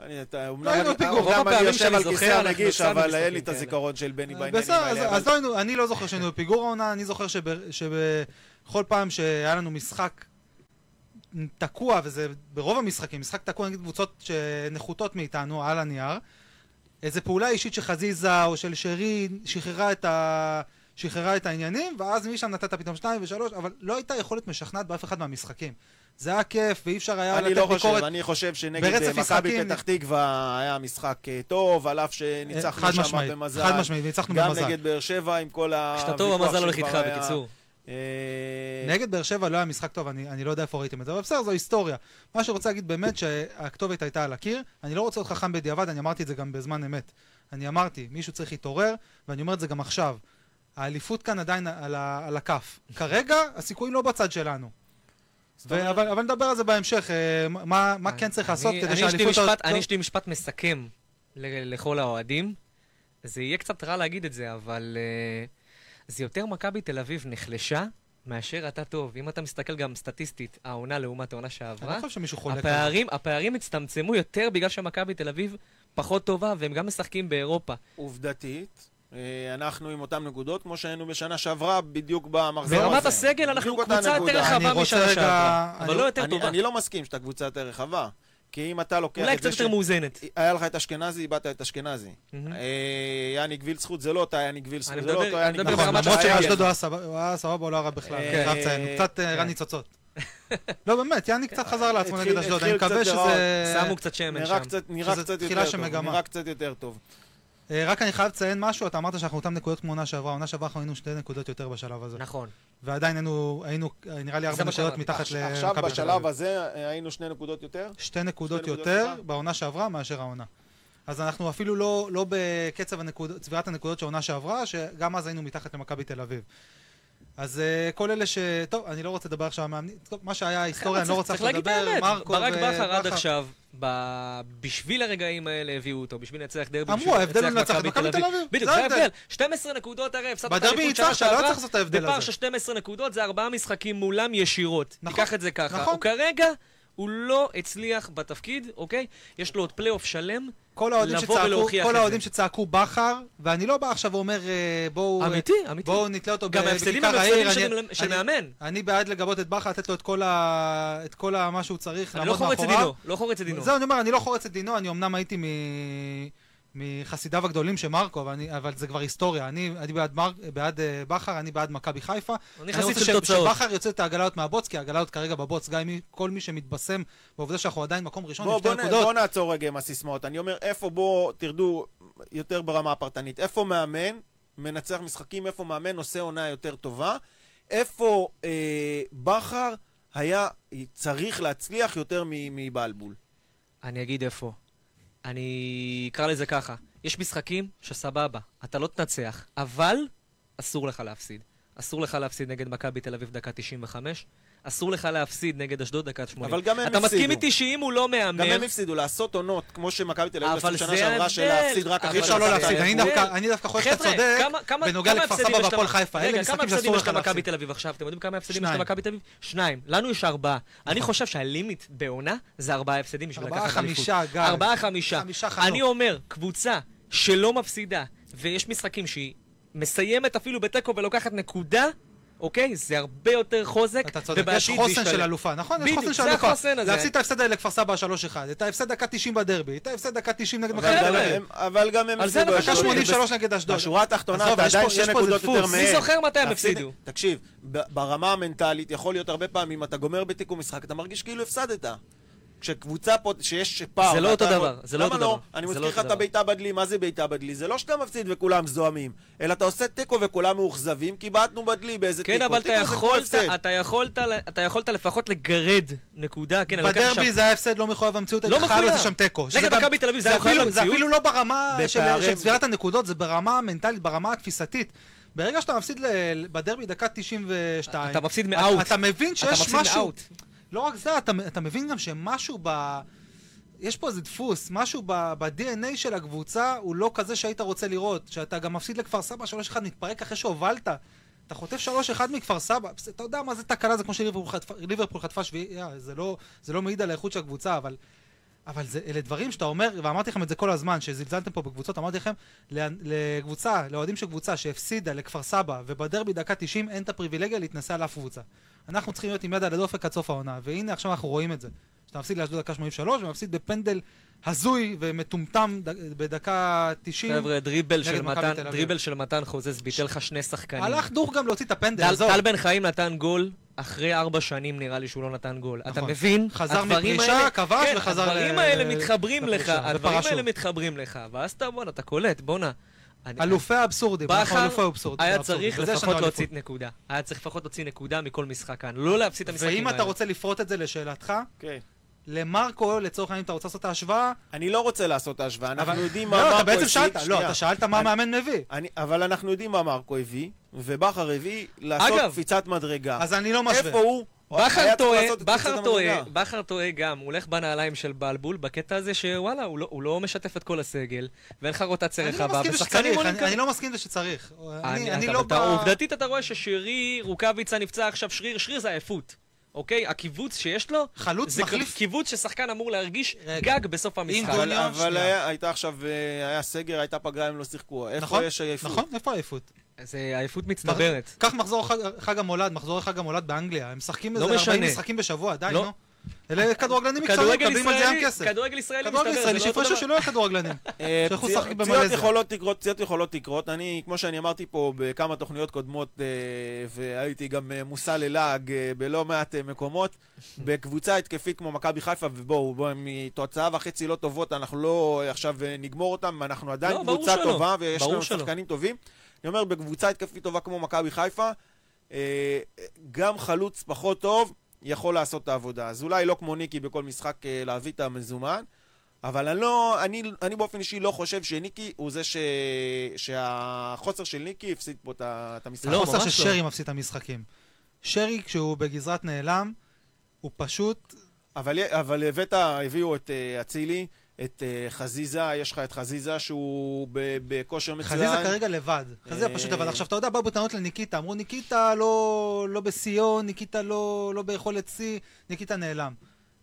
Speaker 2: אני- אתה- אומנם
Speaker 3: לא
Speaker 2: אני-. אומנם אני יושב על כיסא
Speaker 4: הפסדנו
Speaker 2: אבל אין לי את. הזיכרון של בני בעניינים
Speaker 3: בסדר, אז,
Speaker 2: האלה.
Speaker 3: אז לא אני לא זוכר שהיינו בפיגור העונה, אני זוכר שב- שבכל פעם שהיה לנו משחק תקוע, וזה ברוב המשחקים, משחק תקוע נגד קבוצות שנחותות מאיתנו על הנייר, איזה פעולה אישית של חזיזה או של שרי שחררה את, ה... שחררה את העניינים, ואז משם נתת פתאום שתיים ושלוש, אבל לא הייתה יכולת משכנעת באף אחד מהמשחקים. זה היה כיף, ואי אפשר היה
Speaker 2: אני
Speaker 3: לתת
Speaker 2: לא
Speaker 3: ביקורת.
Speaker 2: חושב, אני חושב שנגד אה, מכבי פתח תקווה היה משחק אה, טוב, על אף שניצחנו שם
Speaker 3: משמעית,
Speaker 2: במזל.
Speaker 3: חד משמעית, ניצחנו
Speaker 2: גם
Speaker 3: במזל.
Speaker 2: נגד באר שבע עם כל
Speaker 4: כשאתה
Speaker 2: הוויכוח
Speaker 4: טוב המזל הולך איתך. בקיצור.
Speaker 2: אה,
Speaker 3: נגד באר שבע לא היה משחק טוב, אני, אני לא יודע איפה ראיתם את זה, אבל בסדר, זו היסטוריה. מה שרוצה להגיד באמת שהכתובת הייתה על הקיר, אני לא רוצה להיות חכם בדיעבד, אני אמרתי את זה גם בזמן אמת. אני אמרתי, מישהו צריך להתעורר, ואני אומר את זה גם עכשיו. האליפות כאן עדיין על, ה, על הכף. כרגע, הסיכויים לא בצד שלנו. ו- אבל, אבל נדבר על זה בהמשך, אה, מה, מה כן צריך לעשות
Speaker 4: אני-
Speaker 3: כדי
Speaker 4: אני,
Speaker 3: שהאליפות...
Speaker 4: אני יש לי משפט מסכם ל- לכל האוהדים. זה יהיה קצת רע להגיד את זה, אבל אה, זה יותר מכבי תל אביב נחלשה מאשר אתה טוב. אם אתה מסתכל גם סטטיסטית, העונה לעומת העונה
Speaker 3: אני
Speaker 4: שעברה,
Speaker 3: לא חושב שמישהו חולק.
Speaker 4: הפערים, הפערים הצטמצמו יותר בגלל שמכבי תל אביב פחות טובה, והם גם משחקים באירופה.
Speaker 2: עובדתית, אנחנו עם אותן נקודות, כמו שהיינו בשנה שעברה, בדיוק במחזור הזה.
Speaker 4: ברמת הסגל אנחנו קבוצה יותר. רחבה
Speaker 3: אני רוצה
Speaker 4: משנה
Speaker 3: רגע-
Speaker 4: שעברה,
Speaker 3: אני-
Speaker 4: אבל לא יותר
Speaker 2: אני-
Speaker 4: טובה.
Speaker 2: אני לא מסכים שאתה קבוצה יותר רחבה. כי אם אתה לוקח
Speaker 4: אולי
Speaker 2: את זה
Speaker 4: קצת יותר מאוזנת.
Speaker 2: היה לך את אשכנזי, איבדת את אשכנזי. אה, יניק וילצחוט זה לא אותה יניק וילצחוט,
Speaker 4: אני
Speaker 2: זה לא אותו
Speaker 4: אני
Speaker 2: יניק
Speaker 4: מדבר
Speaker 2: וילצחוט.
Speaker 3: נכון, למרות. שאשדוד הוא היה סבבה- הוא לא רע בכלל,
Speaker 2: אה,
Speaker 3: קצת אה,
Speaker 4: כן.
Speaker 3: רע ניצוצות. לא באמת, יאני קצת חזר לעצמו נגד אשדוד, אני מקווה. שזה...
Speaker 4: שמו קצת שמן
Speaker 2: נראה
Speaker 4: שם.
Speaker 2: קצת, נראה קצת יותר טוב,
Speaker 3: אה, רק אני חייב לציין משהו, אתה אמרת שאנחנו אותם נקודות כמו עונה שעברה, עונה שעברה אנחנו היינו שתי נקודות יותר בשלב הזה.
Speaker 4: נכון.
Speaker 3: ועדיין היינו, היינו, אה, נראה לי ארבע נקודות. מתחת
Speaker 2: עכשיו
Speaker 3: למכבי תל
Speaker 2: בשלב. הזה אה, היינו שני נקודות יותר.
Speaker 3: שתי נקודות
Speaker 2: נקודות
Speaker 3: יותר
Speaker 2: יותר.
Speaker 3: בעונה שעברה מאשר העונה. אז אנחנו אפילו לא, לא בקצב הנקוד, צבירת הנקודות של העונה שעברה, שגם אז היינו מתחת למכבי תל אביב. אז uh, כל אלה ש... טוב, אני לא רוצה לדבר עכשיו על מאמנים, טוב, מה שהיה ההיסטוריה, אני לא רוצה
Speaker 4: צריך
Speaker 3: עכשיו
Speaker 4: להגיד את
Speaker 3: לדבר,
Speaker 4: האמת, ברק בכר עד. עכשיו, ב- בשביל הרגעים האלה הביאו אותו, בשביל לנצח דרבי,
Speaker 3: אמרו, ההבדל הוא לנצח את
Speaker 4: מכבי
Speaker 3: תל אביב.
Speaker 4: בדיוק,
Speaker 3: זה ההבדל.
Speaker 4: ההבדל. 12 נקודות הרי, הפסדת את
Speaker 3: בדרבי
Speaker 4: האליפות שנה
Speaker 3: ניצחת, לא
Speaker 4: שעברה,
Speaker 3: צריך לעשות את ההבדל
Speaker 4: בפער
Speaker 3: הזה.
Speaker 4: של 12 נקודות זה ארבעה משחקים מולם ישירות.
Speaker 3: נכון,
Speaker 4: תיקח את זה ככה.
Speaker 3: נכון.
Speaker 4: הוא כרגע, הוא לא הצליח בתפקיד, אוקיי? יש לו עוד פלייאוף שלם.
Speaker 3: כל האוהדים
Speaker 4: לבוא
Speaker 3: שצעקו,
Speaker 4: ולהוכיח את
Speaker 3: כל
Speaker 4: זה.
Speaker 3: האוהדים שצעקו בכר, ואני לא בא עכשיו ואומר אה, בואו...
Speaker 4: אמיתי, אמיתי.
Speaker 3: בואו נתלה אותו
Speaker 4: גם ההפסדים
Speaker 3: העיר.
Speaker 4: של- מאמן.
Speaker 3: אני בעד לגבות את בכר, לתת לו את כל ה- את כל מה שהוא צריך,
Speaker 4: אני לא
Speaker 3: לעמוד
Speaker 4: חורץ את
Speaker 3: מאחוריו.
Speaker 4: דינו, לא חורץ את דינו.
Speaker 3: זהו, אני אומר, אני לא חורץ את דינו, אני אמנם הייתי מ... מחסידיו הגדולים של מרקו, אבל, אני, אבל זה כבר היסטוריה. אני, אני בעד, מר, בעד uh, בכר, אני בעד מכבי חיפה.
Speaker 4: אני חסיד
Speaker 3: רוצה
Speaker 4: של
Speaker 3: ש-
Speaker 4: תוצאות.
Speaker 3: שבכר יוצא את העגלות מהבוץ, כי העגלות כרגע בבוץ, גם אם כל מי שמתבשם בעובדה שאנחנו עדיין מקום ראשון
Speaker 2: בוא,
Speaker 3: עם שתי
Speaker 2: בוא,
Speaker 3: נקודות.
Speaker 2: בוא נעצור רגע עם הסיסמאות. אני אומר, איפה בוא תרדו יותר ברמה הפרטנית? איפה מאמן מנצח משחקים? איפה מאמן עושה עונה יותר טובה? איפה אה, בכר היה צריך להצליח יותר מבלבול?
Speaker 4: אני אגיד איפה. אני אקרא לזה ככה. יש משחקים שסבבה, אתה לא תנצח, אבל אסור לך להפסיד. אסור לך להפסיד נגד מכבי תל אביב דקה 95, אסור לך להפסיד נגד אשדוד דקה 80.
Speaker 2: אבל גם הם
Speaker 4: אתה מסכים
Speaker 2: הפסידו.
Speaker 4: איתי שאם הוא לא מהמר...
Speaker 2: גם הם הפסידו לעשות עונות, כמו שמכבי תל אביב עשו שנה שעברה, של. להפסיד רק אחרי
Speaker 3: אי אפשר לא להפסיד, אני. דווקא- חושב שאתה צודק,
Speaker 4: כמה- כמה-
Speaker 3: בנוגע
Speaker 4: כמה
Speaker 3: לכפר סבא והפועל חיפה,
Speaker 4: רגע, כמה הפסדים יש למכבי. תל אביב עכשיו? אתם יודעים כמה הפסדים יש. למכבי תל אביב? שניים. לנו יש ארבעה. אני חושב שהלימיט בעונה זה ארבעה הפסדים בשביל
Speaker 3: ארבעה
Speaker 4: לקחת אליפות.
Speaker 3: חמישה, גל.
Speaker 4: ארבעה חמישה. אני אומר, קבוצה שלא מפסידה, ויש משחקים שהיא מסיימת אפילו בתיקו ולוקחת נקודה, אוקיי? זה הרבה יותר חוזק,
Speaker 3: אתה צודק, יש חוסן
Speaker 4: להשתלם.
Speaker 3: של אלופה, נכון? יש
Speaker 4: בדיוק,
Speaker 3: חוסן של
Speaker 4: זה
Speaker 3: אלופה.
Speaker 4: החוסן הזה.
Speaker 3: להפסיד את ההפסד האלה לכפר סבא 3-1, את ההפסד דקה 90 בדרבי, את ההפסד דקה 90 נגד מכבי תל אביב.
Speaker 2: אבל גם הם
Speaker 4: על זה
Speaker 2: הפסידו.
Speaker 3: דקה
Speaker 2: אשדוד.
Speaker 3: 83 נגד אשדוד.
Speaker 2: בשורה התחתונה אתה עדיין שתי נקודות. יותר מהם.
Speaker 4: מי זוכר מתי הם הפסידו?
Speaker 2: תקשיב, ברמה המנטלית יכול להיות הרבה פעמים, אתה גומר בתיקו משחק, אתה מרגיש כאילו הפסדת. כשקבוצה פה, שיש פער...
Speaker 4: זה לא אותו דבר, זה לא
Speaker 2: למה
Speaker 4: אותו
Speaker 2: לא?
Speaker 4: דבר.
Speaker 2: אני
Speaker 4: זה
Speaker 2: מזכיר
Speaker 4: לא
Speaker 2: לך את הביתה בדלי, מה זה ביתה בדלי? זה לא שאתה מפסיד וכולם זועמים, אלא אתה עושה תיקו וכולם מאוכזבים, כי בעטנו בדלי באיזה תיקו.
Speaker 4: כן, אבל אתה
Speaker 2: זה
Speaker 4: יכולת,
Speaker 2: הפסד.
Speaker 4: אתה יכולת, אתה יכולת לפחות לגרד נקודה, כן, אני לוקח
Speaker 3: בדרבי
Speaker 4: עכשיו-
Speaker 3: זה היה הפסד לא מחויב המציאות,
Speaker 4: לא מחויב.
Speaker 3: לעשות שם תיקו.
Speaker 4: נגד מכבי תל אביב זה מחויב
Speaker 3: זה
Speaker 4: המציאות.
Speaker 3: אפילו לא ברמה של צבירת הנקודות, זה ברמה המנטלית, ברמה התפיסתית. ברגע שאתה מפסיד בדרבי דקה 92,
Speaker 4: אתה מפסיד
Speaker 3: אתה-
Speaker 4: מאאוט.
Speaker 3: אתה מבין
Speaker 4: אתה
Speaker 3: שיש
Speaker 4: מפסיד
Speaker 3: משהו,
Speaker 4: מאאוט.
Speaker 3: לא רק זה, אתה, אתה מבין גם שמשהו ב... יש פה איזה דפוס, משהו ב-DNA של הקבוצה הוא לא כזה שהיית רוצה לראות. שאתה גם מפסיד לכפר סבא 3-1, מתפרק אחרי שהובלת. אתה חוטף 3-1 מכפר סבא, אתה יודע מה זה תקלה, זה כמו שליברפול חטפה- שביעייה, זה לא, זה לא מעיד על האיכות של הקבוצה, אבל, אבל זה, אלה דברים שאתה אומר, ואמרתי לכם את זה כל הזמן, שזלזלתם פה בקבוצות, אמרתי לכם, לקבוצה, לאוהדים של קבוצה שהפסידה לכפר סבא, ובדרבי דקה 90 אין את הפריבילגיה להתנסה על אף קבוצה. אנחנו צריכים להיות עם יד על הדופק עד סוף העונה, והנה עכשיו אנחנו רואים את זה. שאתה מפסיד לאשדוד דקה 83, ומפסיד בפנדל הזוי ומטומטם בדקה 90.
Speaker 4: חבר'ה, דריבל של מתן. דריבל של מתן חוזז ביטל לך שני שחקנים.
Speaker 3: הלך דוך גם להוציא את הפנדל, עזוב.
Speaker 4: טל בן חיים נתן גול, אחרי ארבע שנים נראה לי שהוא לא נתן גול. אתה
Speaker 3: נכון.
Speaker 4: מבין?
Speaker 3: חזר מפרישה, כבש
Speaker 4: כן,
Speaker 3: וחזר
Speaker 4: הדברים האלה מתחברים לך, הדברים האלה. מתחברים לך, ואז אתה, בואנה, אתה קולט, בואנה.
Speaker 3: אלופי האבסורדים, אנחנו אלופי
Speaker 4: בכר. היה. צריך לפחות להוציא. נקודה. היה צריך לפחות להוציא נקודה מכל משחק כאן. לא להפסיד את המשחקים האלה.
Speaker 3: ואם אתה רוצה לפרוט את זה לשאלתך,
Speaker 2: כן.
Speaker 3: למרקו, לצורך העניין, אתה רוצה לעשות את ההשוואה,
Speaker 2: אני לא רוצה לעשות את ההשוואה, אנחנו יודעים מה
Speaker 3: לא,
Speaker 2: מרקו
Speaker 3: אתה בעצם. שאלת, לא. אתה שאלת מה המאמן מביא.
Speaker 2: אני- אבל אנחנו יודעים מה מרקו הביא, ובכר הביא לעשות קפיצת מדרגה.
Speaker 3: אז אני לא משווה.
Speaker 2: איפה הוא?
Speaker 4: בכר טועה, בכר טועה. בכר טועה גם, הוא הולך בנעליים של בלבול, בקטע הזה שוואלה, הוא לא- הוא לא משתף את כל הסגל, ואין לך רוטציה
Speaker 3: לא
Speaker 4: רחבה, ושחקנים עולים
Speaker 3: אני-
Speaker 4: כאן.
Speaker 3: אני לא מסכים לזה שצריך. אני אני לא בא...
Speaker 4: עובדתית אתה רואה ששרי, רוקאביצה נפצע עכשיו, שריר, שריר זה עייפות. אוקיי? הקיבוץ שיש לו,
Speaker 3: חלוץ
Speaker 4: זה
Speaker 3: מחליף.
Speaker 4: קיבוץ ששחקן אמור להרגיש
Speaker 3: רגע.
Speaker 4: גג בסוף המשחק.
Speaker 2: אבל- אבל. היה- הייתה עכשיו, אה, היה סגר, הייתה פגרה, הם לא שיחקו. איפה
Speaker 3: נכון,
Speaker 2: יש עייפות?
Speaker 3: נכון, איפה העייפות?
Speaker 4: זה עייפות מצטברת.
Speaker 3: קח מחזור חג- המולד, מחזור חג המולד באנגליה, הם משחקים
Speaker 4: לא
Speaker 3: איזה 40
Speaker 4: משנה.
Speaker 3: משחקים בשבוע, די,
Speaker 4: לא.
Speaker 3: נו. אלה כדורגלנים מקצועיים, מקבלים על זה ים
Speaker 4: ישראלי,
Speaker 3: כסף.
Speaker 4: כדורגל ישראלי
Speaker 3: כדורגל ישראלי, שיפרשו. שלא יהיו כדורגלנים.
Speaker 2: פציעות-. יכולות לקרות, פציעות יכולות לקרות. אני, כמו שאני אמרתי פה בכמה תוכניות קודמות, אה, והייתי גם אה, מושא ללעג אה, בלא מעט מקומות, בקבוצה התקפית כמו מכבי חיפה, ובואו, בואו, מתוצאה וחצי לא טובות, אנחנו לא עכשיו נגמור אותם, אנחנו עדיין
Speaker 4: לא,
Speaker 2: קבוצה. טובה, ויש לנו. שחקנים טובים. אני אומר, בקבוצה התקפית טובה כמו מכבי חיפה, גם חלוץ פחות טוב יכול לעשות את העבודה. אז אולי לא כמו ניקי בכל משחק אה, להביא את המזומן, אבל אני, לא, אני, אני באופן אישי לא חושב שניקי הוא זה ש, שהחוסר של ניקי הפסיד פה את המשחק.
Speaker 4: לא,
Speaker 3: החוסר של
Speaker 4: לא.
Speaker 3: מפסיד את המשחקים. שרי, כשהוא בגזרת נעלם, הוא פשוט...
Speaker 2: אבל, אבל הבאת, הביאו את אה, אצילי, את אה, חזיזה, יש לך את חזיזה שהוא בכושר מצוין.
Speaker 3: חזיזה כרגע לבד. חזיזה
Speaker 2: אה,
Speaker 3: פשוט לבד. עכשיו, אתה יודע, באו בטענות לניקיטה, אמרו, ניקיטה לא, לא בשיאו, ניקיטה לא, לא ביכולת שיא, ניקיטה נעלם.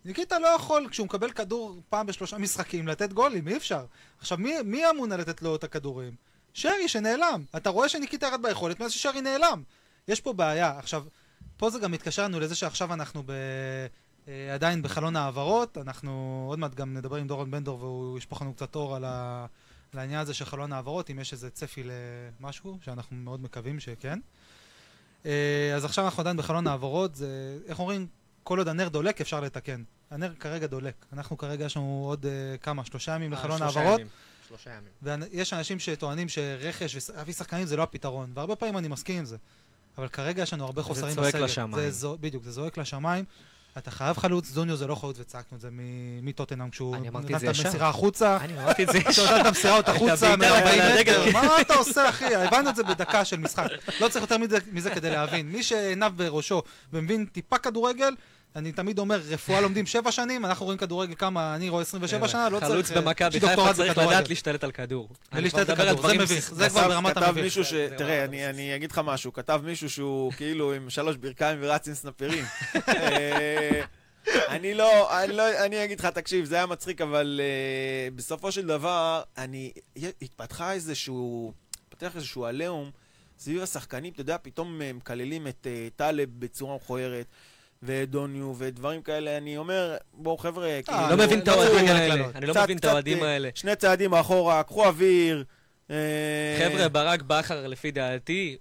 Speaker 3: ניקיטה לא יכול, כשהוא מקבל כדור פעם בשלושה משחקים, לתת גולים, אי אפשר. עכשיו, מי, מי אמון על לתת לו את הכדורים? שרי שנעלם. אתה רואה שניקיטה ירד ביכולת מאז ששרי נעלם. יש פה בעיה. עכשיו, פה זה גם מתקשר לנו לזה שעכשיו אנחנו ב... אה, עדיין בחלון העברות, אנחנו עוד מעט גם נדבר עם דורון בן דור והוא ישפוך לנו קצת אור על, ה... על העניין הזה של חלון העברות, אם יש איזה צפי למשהו, שאנחנו מאוד מקווים שכן. אה, אז עכשיו אנחנו עדיין בחלון העברות, זה, איך אומרים, כל עוד הנר דולק אפשר לתקן. הנר כרגע דולק. אנחנו כרגע יש לנו עוד אה, כמה, שלושה ימים לחלון
Speaker 4: שלושה
Speaker 3: העברות,
Speaker 4: ימים. שלושה ימים.
Speaker 3: ויש אנשים שטוענים שרכש ולהביא שחקנים זה לא הפתרון, והרבה פעמים אני מסכים עם זה. אבל כרגע יש לנו הרבה
Speaker 4: זה
Speaker 3: חוסרים
Speaker 4: צועק
Speaker 3: בסגל.
Speaker 4: לשמיים.
Speaker 3: זה זו, בדיוק, זה זועק לשמיים. אתה חייב חלוץ, זוניו זה לא חלוץ, וצעקנו את זה מטוטנאם כשהוא נתן
Speaker 4: את ישר.
Speaker 3: המסירה החוצה.
Speaker 4: אני אמרתי את זה.
Speaker 3: כשהוא נתן את המסירה עוד החוצה
Speaker 4: הבעיטה
Speaker 3: מ-40
Speaker 4: על הדגל.
Speaker 3: מטר, מה אתה עושה אחי? הבנו את זה בדקה של משחק. לא צריך יותר מזה כדי להבין. מי שעיניו בראשו ומבין טיפה כדורגל, אני תמיד אומר, רפואה לומדים שבע שנים, אנחנו רואים כדורגל כמה, אני רואה 27 שנה, לא צריך...
Speaker 4: חלוץ
Speaker 3: אה,
Speaker 4: במכבי חיפה צריך. לדעת להשתלט על כדור. כבר
Speaker 3: על כדור, זה מביך, זה כבר
Speaker 2: כתב-
Speaker 3: ברמת
Speaker 2: כתב
Speaker 3: המביך.
Speaker 2: תראה, אני, אגיד לך משהו, כתב מישהו שהוא כאילו עם שלוש ברכיים ורץ עם סנפירים. אה, אני לא, אני לא, אני אגיד לך, תקשיב, זה היה מצחיק, אבל uh, בסופו של דבר, אני, התפתחה איזשהו, התפתח איזשהו עליהום סביב השחקנים, אתה יודע, פתאום אה, מקללים את uh, טלב בצורה מכוערת. ודוניו ודברים כאלה, אני אומר, בואו חבר'ה, כאילו...
Speaker 4: אני לא מבין את האוהדים האלה. אני לא מבין את האוהדים
Speaker 2: אה,
Speaker 4: האלה.
Speaker 2: שני צעדים מאחורה, קחו אוויר. אה,
Speaker 4: חבר'ה, ברק בכר, לפי דעתי,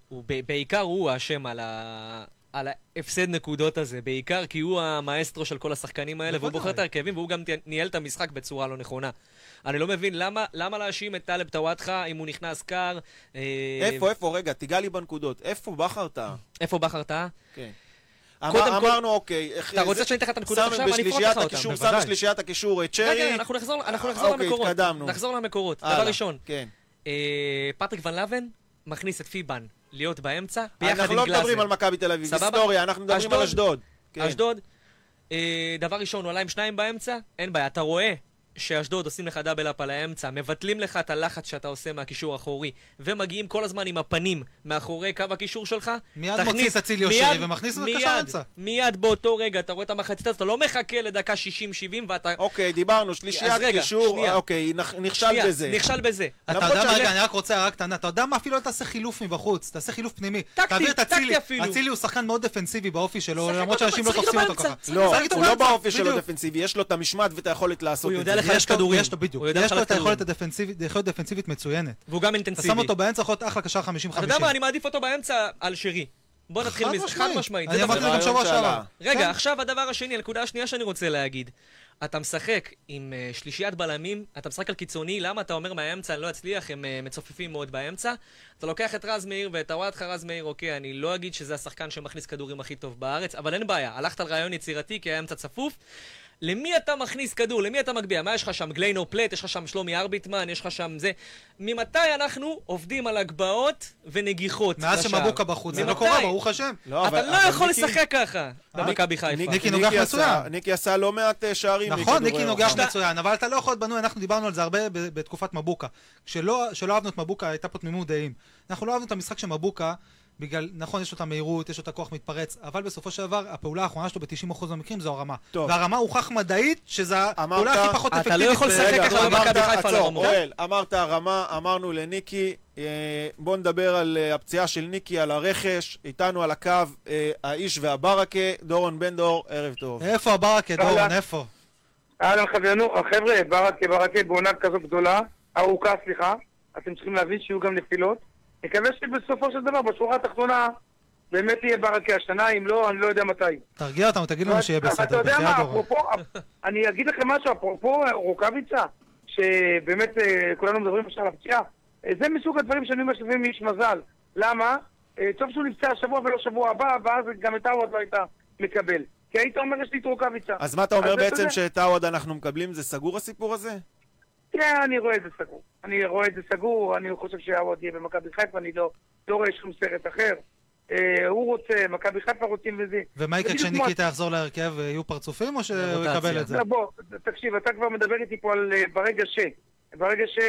Speaker 4: בעיקר הוא האשם על ה... על ההפסד נקודות הזה, בעיקר כי הוא המאסטרו של כל השחקנים האלה, והוא. בוחר את ההרכבים, והוא גם ניהל את המשחק בצורה לא נכונה. אני לא מבין למה, למה להאשים את טלב טוואטחה אם הוא נכנס קר. אה,
Speaker 2: איפה, איפה, רגע, תיגע לי בנקודות. איפה בכר טעה?
Speaker 4: איפה בכר טעה?
Speaker 2: כן.
Speaker 4: קודם
Speaker 2: אמר-
Speaker 4: כל-
Speaker 2: אמרנו, אוקיי,
Speaker 4: אתה רוצה שאני אתן לך את הנקודות עכשיו? אני אפרוט לך אותן.
Speaker 2: הקישור, שם. בשלישיית הקישור את שרי.
Speaker 4: רגע, אנחנו נחזור, אנחנו נחזור
Speaker 2: אוקיי,
Speaker 4: למקורות.
Speaker 2: התקדמנו.
Speaker 4: נחזור למקורות.
Speaker 2: הלאה,
Speaker 4: דבר ראשון,
Speaker 2: כן.
Speaker 4: אה, פטריק ון לבן מכניס את פיבן להיות באמצע, ביחד
Speaker 2: אנחנו
Speaker 4: עם
Speaker 2: לא
Speaker 4: גלאזר.
Speaker 2: מדברים על מכבי תל אביב,
Speaker 4: סבבה?
Speaker 2: היסטוריה, אנחנו מדברים
Speaker 4: אשדוד.
Speaker 2: על אשדוד. כן.
Speaker 4: אשדוד, אה, דבר ראשון, הוא עלה עם שניים באמצע, אין בעיה. אתה רואה שאשדוד עושים לך דאבל אפ על האמצע, מבטלים לך את הלחץ שאתה עושה מהקישור האחורי, ומגיעים כל הזמן עם הפנים מאחורי קו הקישור שלך.
Speaker 3: מיד
Speaker 4: תכניס-
Speaker 3: מוציא את אצילי או
Speaker 4: מיד-
Speaker 3: שרי ומכניס את הקשר האמצע.
Speaker 4: מיד באותו רגע, אתה רואה את המחצית הזאת, אתה לא מחכה לדקה 60-70 ואתה...
Speaker 2: אוקיי, דיברנו, שלישיית קישור,
Speaker 4: שנייה.
Speaker 2: אוקיי, נכ- נכשל
Speaker 4: שנייה,
Speaker 2: בזה.
Speaker 4: נכשל בזה.
Speaker 3: אתה יודע מה, רגע, אני רק רוצה הערה קטנה. אתה יודע מה, אפילו אל תעשה חילוף מבחוץ, תעשה חילוף פנימי.
Speaker 4: טקטי,
Speaker 3: תעביר את
Speaker 4: טקטי
Speaker 3: אצילי.
Speaker 4: אפילו.
Speaker 3: אצילי הוא שחקן מאוד דפנסיבי באופי שלו,
Speaker 4: שחק
Speaker 3: למרות
Speaker 4: אותו-
Speaker 3: שאנשים לא
Speaker 4: שחק
Speaker 3: תופסים
Speaker 4: אותו
Speaker 3: אותו
Speaker 4: באמצע.
Speaker 3: ככה.
Speaker 2: לא,
Speaker 3: שחק איתו
Speaker 2: הוא לא
Speaker 3: באמצע,
Speaker 2: באופי שלו
Speaker 3: בדיוק.
Speaker 2: דפנסיבי, יש לו את המשמעת ואת היכולת לעשות
Speaker 4: הוא
Speaker 2: את
Speaker 4: יודע
Speaker 2: זה.
Speaker 3: לו-
Speaker 4: כדורים.
Speaker 3: יש לו בדיוק, יש לו את היכולת. הדפנסיבית, יכולת דפנסיבית מצוינת.
Speaker 4: והוא גם
Speaker 3: אתה
Speaker 4: אינטנסיבי.
Speaker 3: שם אותו באמצע, יכול להיות אחלה קשר 50-50.
Speaker 4: אתה יודע מה, אני מעדיף אותו באמצע על שרי. בוא נתחיל מזה, חד
Speaker 3: משמעית. אני
Speaker 4: זה
Speaker 3: אמרתי זה גם שבוע. שעבר.
Speaker 4: רגע,
Speaker 3: כן.
Speaker 4: עכשיו הדבר השני, הנקודה השנייה שאני רוצה להגיד. אתה משחק עם uh, שלישיית בלמים, אתה משחק על קיצוני, למה אתה אומר מהאמצע, אני לא אצליח, הם uh, מצופפים מאוד באמצע. אתה לוקח את רז מאיר ואת הוואטחה רז מאיר, אוקיי, אני לא אגיד שזה השחקן שמכניס כדורים הכי טוב בארץ, אבל אין בעיה, הלכת על רעיון יצירתי כי היה אמצע צפוף. למי אתה מכניס כדור? למי אתה מגביה? מה יש לך שם? גליינו פלט? יש לך שם שלומי ארביטמן? יש לך שם זה? ממתי אנחנו עובדים על הגבהות ונגיחות
Speaker 3: מאז? שמבוקה בחוץ, זה לא? קורה, ברוך השם.
Speaker 2: לא,
Speaker 4: אתה לא יכול לשחק ככה במכבי חיפה.
Speaker 2: ניקי-
Speaker 3: נוגח מצוין.
Speaker 2: ניקי עשה לא מעט אה, שערים
Speaker 3: נכון, ניקי נוגח. מצוין, אבל אתה לא יכול להיות בנוי, אנחנו דיברנו על זה הרבה בתקופת מבוקה. כשלא אהבנו את מבוקה, הייתה פה תמימות דעים. אנחנו לא אהבנו את המשחק של מבוקה, בגלל, נכון, יש לו את המהירות, יש לו את הכוח מתפרץ, אבל בסופו של דבר, הפעולה האחרונה שלו ב-90% מהמקרים זו הרמה.
Speaker 2: טוב.
Speaker 3: והרמה הוכח מדעית, שזו הפעולה הכי פחות
Speaker 4: אתה לא
Speaker 3: אפקטיבית.
Speaker 4: יכול לשחק ככה
Speaker 2: אמרת-
Speaker 4: במכבי חיפה
Speaker 2: עצור,
Speaker 4: לרמות.
Speaker 2: אוהל, אמרת רמה, אמרנו לניקי, אה, בוא נדבר על אה, הפציעה של ניקי, על הרכש, איתנו על הקו, אה, האיש והברקה, דורון בן דור, ערב טוב.
Speaker 3: איפה הברקה, דורון. איפה?
Speaker 5: אהלן חבר'נו, חבר'ה, ברכה, ברכה בעונה כזו גדולה, ארוכה, סליחה, אתם צריכים להבין שיהיו גם נפילות. נקווה שבסופו של דבר, בשורה התחתונה, באמת יהיה ברכה השנה, אם לא, אני לא יודע מתי.
Speaker 3: תרגיע אותנו, תגיד לנו שיהיה
Speaker 5: אבל אתה
Speaker 3: בסדר,
Speaker 5: יודע מה. אפרופו, אני אגיד לכם משהו, אפרופו רוקאביצה, שבאמת אה, כולנו מדברים עכשיו על הפציעה, אה, זה מסוג הדברים שאני אומר שזה מאיש מזל. למה? אה, טוב שהוא נפצע השבוע ולא שבוע הבא, ואז גם את האווד לא היית מקבל. כי היית אומר, יש לי את רוקאביצה.
Speaker 2: אז מה אתה אומר בעצם שאת עווד אנחנו מקבלים? זה סגור הסיפור הזה?
Speaker 5: כן, אני רואה את זה סגור. אני רואה את זה סגור, אני חושב שהאווד יהיה במכבי חיפה, אני לא, לא רואה שום סרט אחר. אה, הוא רוצה, מכבי חיפה רוצים וזה.
Speaker 3: ומה יקרה כשניקיטה יחזור להרכב, אה, יהיו פרצופים או שהוא. יקבל את זה?
Speaker 5: לא, בוא, תקשיב, אתה כבר מדבר איתי פה על אה, ברגע ש... ברגע ש...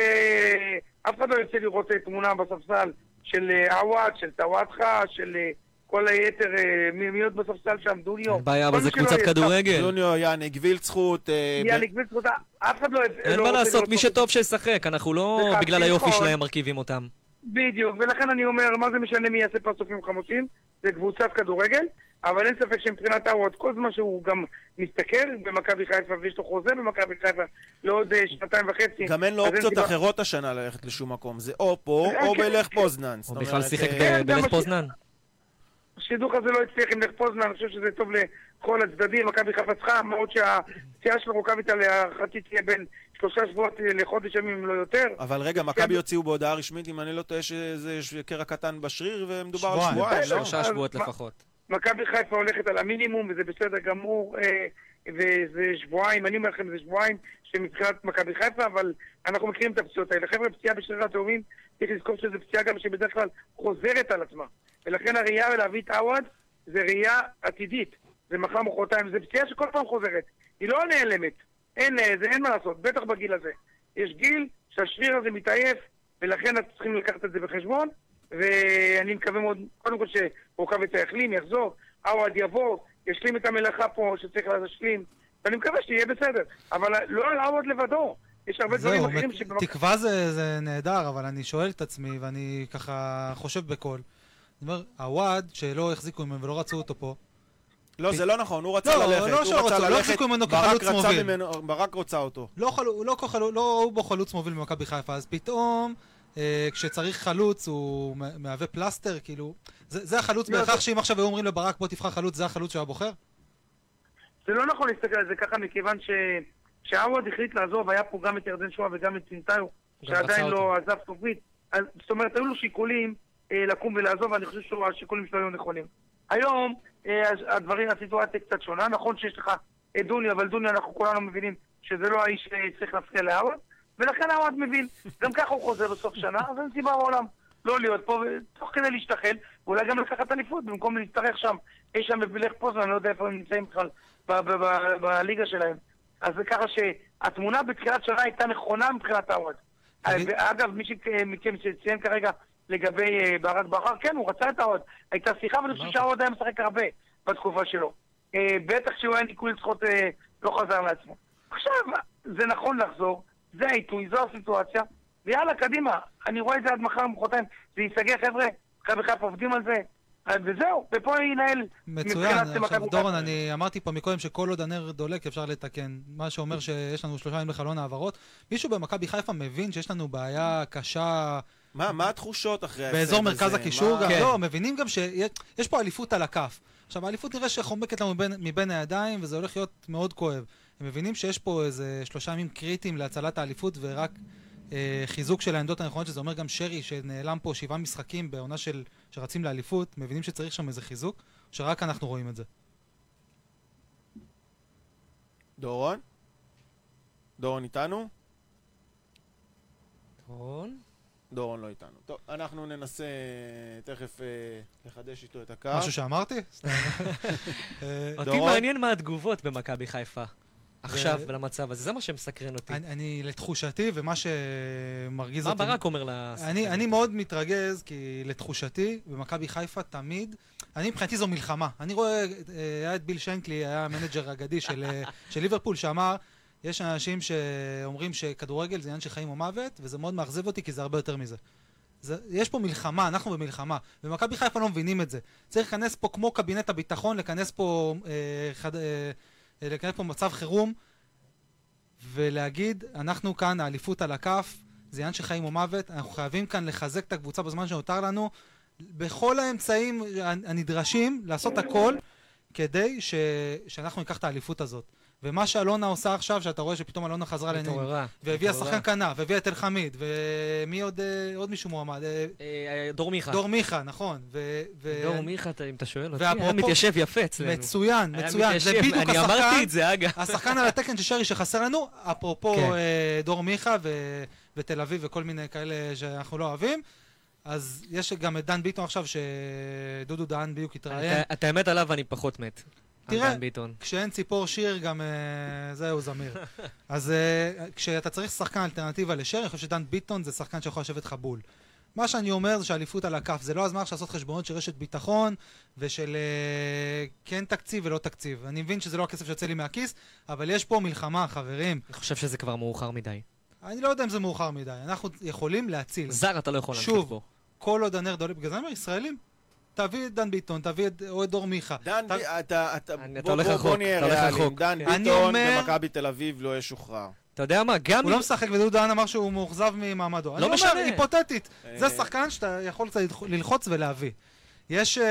Speaker 5: אף אחד לא יוצא לראות אה, תמונה בספסל של אה, עווד, של טוואטחה, של אה, כל היתר, אה, מי מי עוד בספסל שם? דוניו.
Speaker 4: אין בעיה, אבל זה קבוצת כדורגל.
Speaker 2: ג'וניור, יאניק, וילצחוט, אה,
Speaker 5: יאניק ויצחוט, אף אחד לא...
Speaker 4: אין
Speaker 5: לא
Speaker 4: מה לעשות, מי. שטוב שישחק, אנחנו לא בגלל היופי
Speaker 5: נכון.
Speaker 4: שלהם מרכיבים אותם.
Speaker 5: בדיוק, ולכן אני אומר, מה זה משנה מי יעשה פרצופים חמושים? זה קבוצת כדורגל, אבל אין ספק שמבחינת האווד, כל זמן שהוא גם מסתכל במכבי חיפה ויש לו חוזה במכבי חיפה לעוד אה, שנתיים וחצי.
Speaker 2: גם אין לו אופציות אחרות השנה ללכת לשום מקום. זה או פה
Speaker 5: כן,
Speaker 2: או
Speaker 5: כן,
Speaker 2: בלך
Speaker 5: כן.
Speaker 2: פוזנן.
Speaker 4: הוא בכלל שיחק
Speaker 2: אה,
Speaker 5: כן,
Speaker 4: בלך פוזנן.
Speaker 5: השידוך הזה לא הצליח עם לך פוזנן, אני חושב שזה טוב לכל הצדדים. מכבי חיפה צריכה, מאוד שהפציעה של רוקאביצה להערכתי תהיה בין שלושה שבועות לחודש ימים, אם לא יותר.
Speaker 2: אבל רגע, מכבי
Speaker 5: כן.
Speaker 2: הוציאו בהודעה רשמית, אם אני לא טועה, שזה יש קרע קטן בשריר, ומדובר על
Speaker 3: שבועיים.
Speaker 2: לא?
Speaker 4: שלושה שבועות לפחות.
Speaker 5: מכבי חיפה הולכת על המינימום, וזה בסדר גמור, אה, וזה שבועיים, אני אומר לכם, זה שבועיים שמבחינת מכבי חיפה, אבל אנחנו מכירים את הפציעות האלה. חבר'ה, פציעה בשרירי התאומים, צריך לזכור שזו פציעה גם שבדרך כלל חוזרת על עצמה. ולכן הראייה להביא את עווד זה ראייה עתידית. זה מחר מחרתיים, זו פציעה שכל פעם חוזרת. היא לא נעלמת. אין, אה, זה, אין מה לעשות, בטח בגיל הזה. יש גיל שהשריר הזה מתעייף, ולכן אתם צריכים לקחת את זה בחשבון, ואני מקווה מאוד, קודם כל שרוקאביצה יחלים, יחזור, עווד יבוא, ישלים את המלאכה פה שצריך להשלים, ואני מקווה שיהיה בסדר. אבל לא על עווד לבדו, יש הרבה דברים אחרים
Speaker 3: מת-
Speaker 5: שבמכבי...
Speaker 3: תקווה זה זה נהדר, אבל אני שואל את עצמי, ואני ככה חושב בקול. אני אומר, הוואד, שלא החזיקו ממנו ולא רצו אותו פה,
Speaker 2: לא, זה לא נכון, הוא רצה
Speaker 3: לא,
Speaker 2: ללכת.
Speaker 3: לא
Speaker 2: הוא
Speaker 3: שלא
Speaker 2: רצה
Speaker 3: לא
Speaker 2: ללכת,
Speaker 3: החזיקו ממנו
Speaker 2: ברק
Speaker 3: כחלוץ
Speaker 2: רצה
Speaker 3: מוביל.
Speaker 2: ממנו- ברק רוצה אותו.
Speaker 3: לא, לא, לא ראו בו חלוץ מוביל במכבי חיפה, אז פתאום אה, כשצריך חלוץ הוא מהווה פלסטר, כאילו... זה, זה החלוץ
Speaker 5: לא,
Speaker 3: בהכרח שאם עכשיו היו אומרים לברק בוא תבחר חלוץ, זה החלוץ שהוא היה בוחר?
Speaker 5: זה לא נכון להסתכל על זה ככה, מכיוון ש... כשעווד החליט לעזוב, היה פה גם את ירדן שואה וגם את צינטאיו,
Speaker 4: גם
Speaker 5: שעדיין לא עזב סופית. זאת אומרת, היו לו שיקולים אה, לקום ולעזוב, ואני חושב שהשיקולים שלו היו נכונים. היום אה, הדברים, הסיטואציה קצת שונה. נכון שיש לך את דוני, אבל דוני, אנחנו כולנו מבינים שזה לא האיש שצריך להפריע לעווד, ולכן עווד מבין. גם ככה הוא חוזר בסוף שנה, אז אין סיבה בעולם לא להיות פה, תוך כדי להשתחל, ואולי גם לקחת אליפות, במקום להצטרך שם, אי שם בבילך פוזן, אני לא יודע איפה הם נמצאים בכלל בליגה שלהם. אז זה ככה שהתמונה בתחילת שנה הייתה נכונה מבחינת.
Speaker 3: תגיד-
Speaker 5: ואגב, מי מכם שציין כרגע לגבי אה, ברק בכר, כן, הוא רצה את העוד. הייתה שיחה, ואני חושב. שהעוד היה משחק הרבה בתקופה שלו. אה, בטח כשהוא היה ניקוי לצחות אה, לא חזר לעצמו. עכשיו, זה נכון לחזור, זה העיתוי, זו הסיטואציה, ויאללה, קדימה. אני רואה את זה עד מחר, מחרתיים. זה ייסגר, חבר'ה, מכבי חיפה עובדים על זה, וזהו, ופה ינהל
Speaker 3: מצוין. עכשיו. דורון, אני אמרתי פה מקודם שכל עוד הנר דולק אפשר לתקן. מה שאומר שיש לנו שלושה ימים לחלון העברות. מישהו במכבי חיפה מבין שיש לנו בעיה קשה
Speaker 2: מה, מה התחושות אחרי ההפסד
Speaker 3: באזור
Speaker 2: הזה?
Speaker 3: מרכז הקישור?
Speaker 2: מה-
Speaker 3: גם
Speaker 4: כן.
Speaker 3: לא, מבינים גם שיש יש פה אליפות על הכף. עכשיו, האליפות נראה שחומקת לנו מבין, מבין הידיים, וזה הולך להיות מאוד כואב. הם מבינים שיש פה איזה שלושה ימים קריטיים להצלת האליפות, ורק חיזוק של העמדות הנכונות, שזה אומר גם שרי, שנעלם פה שבעה משחקים בעונה של, שרצים לאליפות, מבינים שצריך שם איזה חיזוק, שרק אנחנו רואים את זה.
Speaker 2: דורון? דורון איתנו?
Speaker 4: נכון.
Speaker 2: דורון לא איתנו. טוב, אנחנו ננסה תכף אה, לחדש איתו את הקו.
Speaker 3: משהו שאמרתי? אה,
Speaker 4: אותי
Speaker 2: דורון?
Speaker 4: מעניין מה התגובות במכבי חיפה. עכשיו,
Speaker 3: זה-
Speaker 4: למצב הזה, זה מה שמסקרן אותי.
Speaker 3: אני, אני, לתחושתי, ומה שמרגיז
Speaker 4: מה
Speaker 3: אותי...
Speaker 4: ברק אומר
Speaker 3: אני,
Speaker 4: לשחקנים?
Speaker 3: אני מאוד מתרגז, כי לתחושתי, במכבי חיפה תמיד, אני מבחינתי זו מלחמה. אני רואה, אה, היה את ביל שנקלי, היה המנג'ר אגדי של, אה, של ליברפול, שאמר, יש אנשים שאומרים שכדורגל זה עניין של חיים או מוות, וזה מאוד מאכזב אותי, כי זה הרבה יותר מזה. זה, יש פה מלחמה, אנחנו במלחמה, ומכבי חיפה לא מבינים את זה. צריך לכנס פה, כמו קבינט הביטחון, לכנס פה, אה, חד, אה, אה, לכנס פה מצב חירום, ולהגיד, אנחנו כאן, האליפות על הכף, זה עניין של חיים או מוות, אנחנו חייבים כאן לחזק את הקבוצה בזמן שנותר לנו, בכל האמצעים הנדרשים, לעשות הכל כדי ש... שאנחנו ניקח את האליפות הזאת. ומה שאלונה עושה עכשיו, שאתה רואה שפתאום אלונה חזרה לעניינים,
Speaker 4: התעוררה.
Speaker 3: והביאה. שחקן כנף, והביאה את אלחמיד, ומי עוד, אה, עוד מישהו מועמד? אה,
Speaker 4: אה, דור מיכה.
Speaker 3: דור מיכה, נכון. ו... ו...
Speaker 4: דור מיכה, אם אתה שואל אותי, היה מתיישב יפה אצלנו.
Speaker 3: מצוין, מצוין. זה בדיוק
Speaker 4: אני אמרתי
Speaker 3: השחקן,
Speaker 4: את זה, אגב.
Speaker 3: השחקן על התקן של שרי שחסר לנו, אפרופו
Speaker 4: כן.
Speaker 3: דור מיכה ו... ותל אביב וכל מיני כאלה שאנחנו לא אוהבים. אז יש גם את דן ביטון עכשיו, שדודו דהן בדיוק התראיין.
Speaker 4: את האמת עליו אני פחות מת.
Speaker 3: תראה. כשאין ציפור שיר, גם אה, זהו זמיר. אז אה, כשאתה צריך שחקן אלטרנטיבה לשרי, אני חושב שדן ביטון זה שחקן שיכול לשבת לך בול. מה שאני אומר זה שאליפות על הכף, זה לא הזמן עכשיו לעשות חשבונות של רשת ביטחון ושל אה, כן תקציב ולא תקציב. אני מבין שזה לא הכסף שיוצא לי מהכיס, אבל יש פה מלחמה, חברים.
Speaker 4: אני חושב שזה כבר מאוחר מדי.
Speaker 3: אני לא יודע אם זה מאוחר מדי, אנחנו יכולים להציל.
Speaker 4: זר אתה לא יכול להמשיך
Speaker 3: שוב.
Speaker 4: בו.
Speaker 3: כל עוד הנר דולק, בגלל זה אני אומר ישראלים. תביא את דן ביטון, תביא את או את דור מיכה.
Speaker 2: דן,
Speaker 3: אתה-
Speaker 2: בי- אתה, אתה,
Speaker 4: אני- אתה
Speaker 2: בוא,
Speaker 4: רחוק,
Speaker 2: בוא נהיה
Speaker 4: אתה הולך
Speaker 2: ריאליים.
Speaker 4: רחוק.
Speaker 2: דן
Speaker 4: כן.
Speaker 2: ביטון
Speaker 3: אומר-
Speaker 2: במכבי תל אביב לא ישוחרר.
Speaker 4: אתה יודע מה, גם...
Speaker 3: הוא לא משחק ודודו דהן אמר שהוא מאוכזב ממעמדו. אני אומר,
Speaker 4: משנה.
Speaker 3: היפותטית, זה
Speaker 2: אה,
Speaker 3: שחקן שאתה יכול קצת ללח- ללחוץ ולהביא. יש, אה,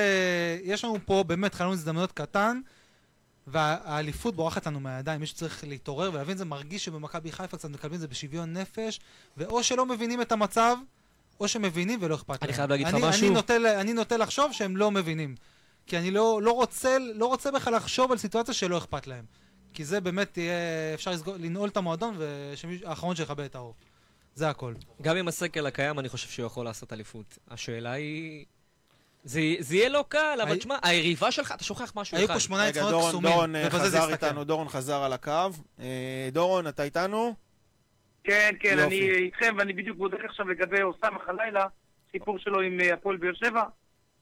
Speaker 3: יש לנו פה באמת חלון הזדמנויות קטן, והאליפות בורחת לנו מהידיים. מישהו צריך להתעורר ולהבין, זה מרגיש שבמכבי חיפה קצת מקבלים את זה בשוויון נפש, ואו שלא מבינים את המצב, או שמבינים ולא אכפת להם.
Speaker 4: אני חייב להגיד לך
Speaker 3: אני-
Speaker 4: משהו.
Speaker 3: אני נוטה, אני נוטה לחשוב שהם לא מבינים. כי אני לא, לא, רוצה, לא רוצה בכלל לחשוב על סיטואציה שלא אכפת להם. כי זה באמת יהיה, אפשר לסגור, לנעול את המועדון ושהאחרון שיכבה את האור. זה הכל.
Speaker 4: גם עם הסקל הקיים, אני חושב שהוא יכול לעשות אליפות. השאלה היא... זה, זה יהיה לא קל, אבל
Speaker 3: הי-
Speaker 4: תשמע, היריבה שלך, אתה שוכח משהו
Speaker 3: היו
Speaker 4: אחד.
Speaker 3: פה שמונה
Speaker 2: דורון,
Speaker 3: קסומים,
Speaker 2: דורון אה,
Speaker 3: ובזה זה
Speaker 2: חזר
Speaker 3: יסתכם.
Speaker 2: איתנו, דורון חזר על הקו. אה, דורון, אתה איתנו?
Speaker 5: כן, כן,
Speaker 2: יופי.
Speaker 5: אני איתכם, ואני בדיוק בודק עכשיו לגבי אוסאמה חלילה, סיפור שלו עם אה, הפועל באר שבע.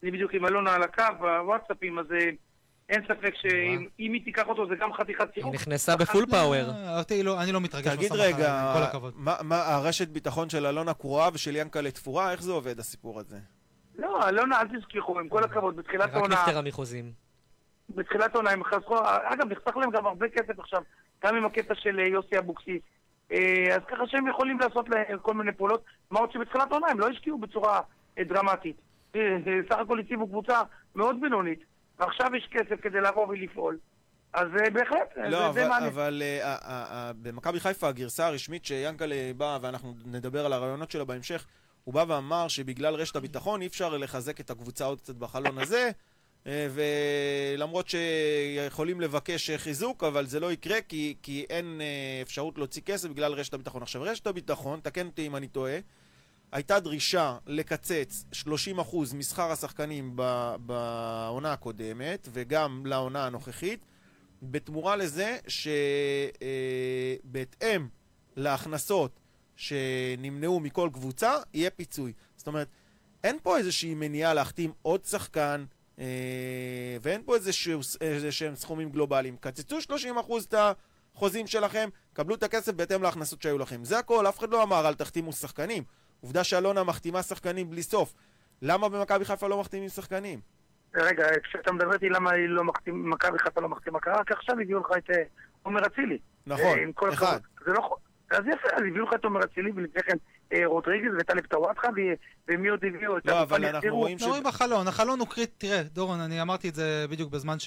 Speaker 5: אני בדיוק עם אלונה על הקו, בוואטסאפים, אז אה, אין ספק שאם אם היא תיקח אותו זה גם חתיכת
Speaker 4: היא
Speaker 5: סיבוב.
Speaker 4: נכנסה בפול פאוור.
Speaker 3: לא, אני לא מתרגש
Speaker 2: תגיד רגע,
Speaker 3: עם כל הכבוד.
Speaker 2: מה, מה, הרשת ביטחון של אלונה קרואה ושל ינקלה תפורה, איך זה עובד הסיפור הזה?
Speaker 5: לא, אלונה, אל תשכחו, עם כל הכבוד, בתחילת
Speaker 4: רק
Speaker 5: העונה,
Speaker 4: נפטרה מחוזים.
Speaker 5: בתחילת העונה הם חסכו, אגב, נחסך להם גם הרבה כסף עכשיו, גם עם הקטע של אה, יוסי אבוקסיס, אז ככה שהם יכולים לעשות להם כל מיני פעולות, מה עוד שבתחילת העונה הם לא השקיעו בצורה אה, דרמטית. אה, אה, סך הכל הציבו קבוצה מאוד בינונית, ועכשיו יש כסף כדי לבוא ולפעול. אז אה, בהחלט, אה,
Speaker 2: לא,
Speaker 5: זה- זה
Speaker 2: אבל,
Speaker 5: מעניין.
Speaker 2: אבל אה, אה, אה, במכבי חיפה הגרסה הרשמית שיאנקל'ה בא, ואנחנו נדבר על הרעיונות שלה בהמשך, הוא בא ואמר שבגלל רשת הביטחון אי אפשר לחזק את הקבוצה עוד קצת בחלון הזה, אה, ולמרות שיכולים לבקש אה, חיזוק, אבל זה לא יקרה כי, כי אין אה, אפשרות להוציא כסף בגלל רשת הביטחון. עכשיו, רשת הביטחון, תקן אותי אם אני טועה, הייתה דרישה לקצץ 30% משכר השחקנים בעונה הקודמת, וגם לעונה הנוכחית, בתמורה לזה שבהתאם להכנסות שנמנעו מכל קבוצה, יהיה פיצוי. זאת אומרת, אין פה איזושהי מניעה להחתים עוד שחקן, אה, ואין פה איזשהו, איזה שהם סכומים גלובליים. קצצו 30% את החוזים שלכם, קבלו את הכסף בהתאם להכנסות שהיו לכם. זה הכל, אף אחד לא אמר אל תחתימו שחקנים. עובדה שאלונה מחתימה שחקנים בלי סוף. למה במכבי חיפה לא מחתימים שחקנים?
Speaker 5: רגע, כשאתה מדבר איתי למה היא לא מחתים, מכבי חיפה לא מחתימה קרה, רק עכשיו הביאו לך את אה, עומר אצילי.
Speaker 2: נכון,
Speaker 5: אה,
Speaker 2: אחד.
Speaker 5: זה לא... אז יפה, אז הביאו לך את עומר אצילי, ולפני כן אה, רודריגז וטלב טוואטחה, ומי עוד הביאו? את
Speaker 2: לא,
Speaker 5: אבו
Speaker 2: אבל אנחנו. רואים ש...
Speaker 3: מדברים בחלון, החלון הוא קריט, תראה, דורון, אני אמרתי את זה בדיוק בזמן.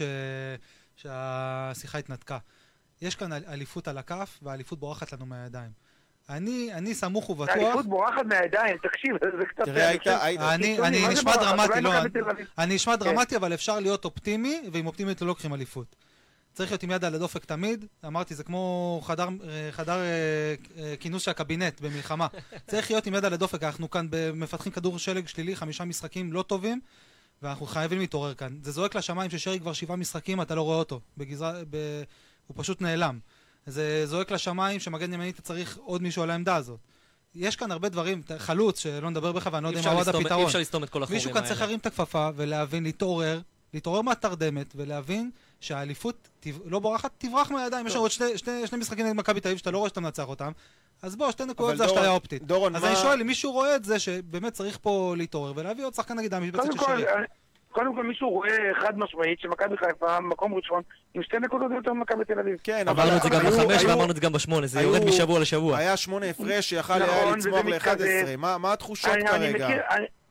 Speaker 3: שהשיחה התנתקה. יש כאן אל- אליפות על הכף, והאליפות בורחת לנו מהידיים. אני, אני סמוך ובטוח...
Speaker 5: האליפות בורחת מהידיים, תקשיב, זה קצת...
Speaker 2: תראה, היית- היית-
Speaker 3: אני,
Speaker 5: זה
Speaker 3: נשמע? דרמטי, לא. אני נשמע. דרמטי, אבל אפשר להיות אופטימי, ועם אופטימיות לא לוקחים אליפות. צריך להיות עם יד על הדופק תמיד, אמרתי, זה כמו חדר, אה, חדר אה, אה, כינוס של הקבינט במלחמה. צריך להיות עם יד על הדופק, אנחנו כאן מפתחים כדור שלג שלילי, חמישה משחקים לא טובים, ואנחנו חייבים להתעורר כאן. זה זועק לשמיים ששרי כבר שבעה משחקים, אתה לא רואה אותו. בגזרה, ב... הוא פשוט נעלם. זה זועק לשמיים שמגן ימני אתה צריך עוד מישהו על העמדה הזאת. יש כאן הרבה דברים, חלוץ, שלא נדבר בך, ואני לא יודע מה עוד
Speaker 4: לסתום- אי
Speaker 3: הפתרון.
Speaker 4: אפשר לסתום את כל החורים
Speaker 3: מישהו
Speaker 4: האלה.
Speaker 3: כאן צריך להרים את הכפפה ולהבין, להתעורר, להתעורר מהתרדמת ולהבין שהאליפות תב- לא בורחת, תברח מהידיים. יש לנו עוד שני, שני, שני משחקים נגד מכבי תל אביב שאתה לא רואה שאתה מנצח אותם, אז בוא, שתי נקודות זה השתיה אופטית.
Speaker 2: דורון,
Speaker 3: אז
Speaker 2: מה-
Speaker 3: אני שואל אם מישהו רואה את זה שבאמת צריך פה להתעורר ולהביא עוד שחקן נגד המשבצת של שרי.
Speaker 5: אה, קודם כל מישהו רואה חד משמעית שמכבי חיפה מקום ראשון עם שתי נקודות יותר ממכבי תל אביב.
Speaker 2: כן, אבל
Speaker 4: אמרנו את זה גם בחמש ואמרנו את זה גם בשמונה, זה יורד משבוע לשבוע.
Speaker 2: היה שמונה הפרש שיכל
Speaker 5: נכון,
Speaker 2: היה
Speaker 5: וזה
Speaker 2: לצמוח ל-11.
Speaker 5: מתקדם.
Speaker 2: מה התחושות כרגע?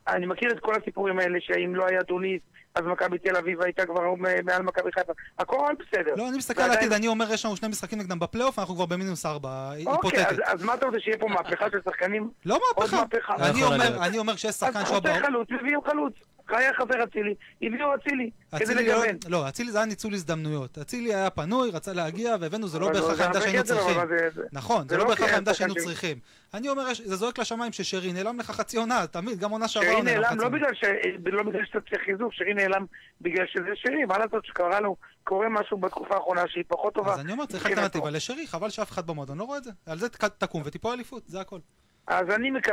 Speaker 5: אני מכיר את כל הסיפורים האלה שאם לא היה תוניס אז מכבי תל אביב הייתה כבר מ- מעל מכבי חיפה. הכל בסדר.
Speaker 3: לא, אני מסתכל על העתיד, אני אומר יש לנו שני משחקים נגדם בפלייאוף, אנחנו כבר במינוס ארבע,
Speaker 5: אוקיי, אז,
Speaker 3: היפותטית.
Speaker 5: אז מה אתה רוצה שיהיה פה מהפכה של שחקנים?
Speaker 3: לא מהפכה.
Speaker 4: לא
Speaker 3: אני אומר-
Speaker 4: להיות.
Speaker 3: אני אומר שיש
Speaker 5: אז
Speaker 3: שחקן שהוא...
Speaker 5: חסר חלוץ, מביאים חלוץ. היה חסר אצילי, הביאו אצילי. כדי
Speaker 3: לא-
Speaker 5: לגוון.
Speaker 3: לא, אצילי זה היה ניצול הזדמנויות. אצילי היה פנוי, רצה להגיע, והבאנו, זה לא בהכרח העמדה שהיינו צריכים. נכון, זה לא
Speaker 5: לא
Speaker 3: בהכרח העמדה שהיינו צריכים. אני אומר, זה זועק לשמיים ששרי נעלם לך חצי עונה, תמיד, גם עונה שעברה
Speaker 5: שרי
Speaker 3: הוא נעלם
Speaker 5: נעלם
Speaker 3: חצי
Speaker 5: לא
Speaker 3: עונה.
Speaker 5: בגלל ש... לא בגלל שאתה צריך חיזוק, שרי נעלם בגלל שזה שרי, מה לעשות שקרה לו, קורה משהו בתקופה האחרונה שהיא פחות טובה.
Speaker 3: אז אני אומר, צריך. אלטרנטיבה לשרי, חבל שאף אחד במועדון לא רואה את זה. על זה תק- תקום ותיפול אליפות, זה הכל.
Speaker 5: אז אני, מק...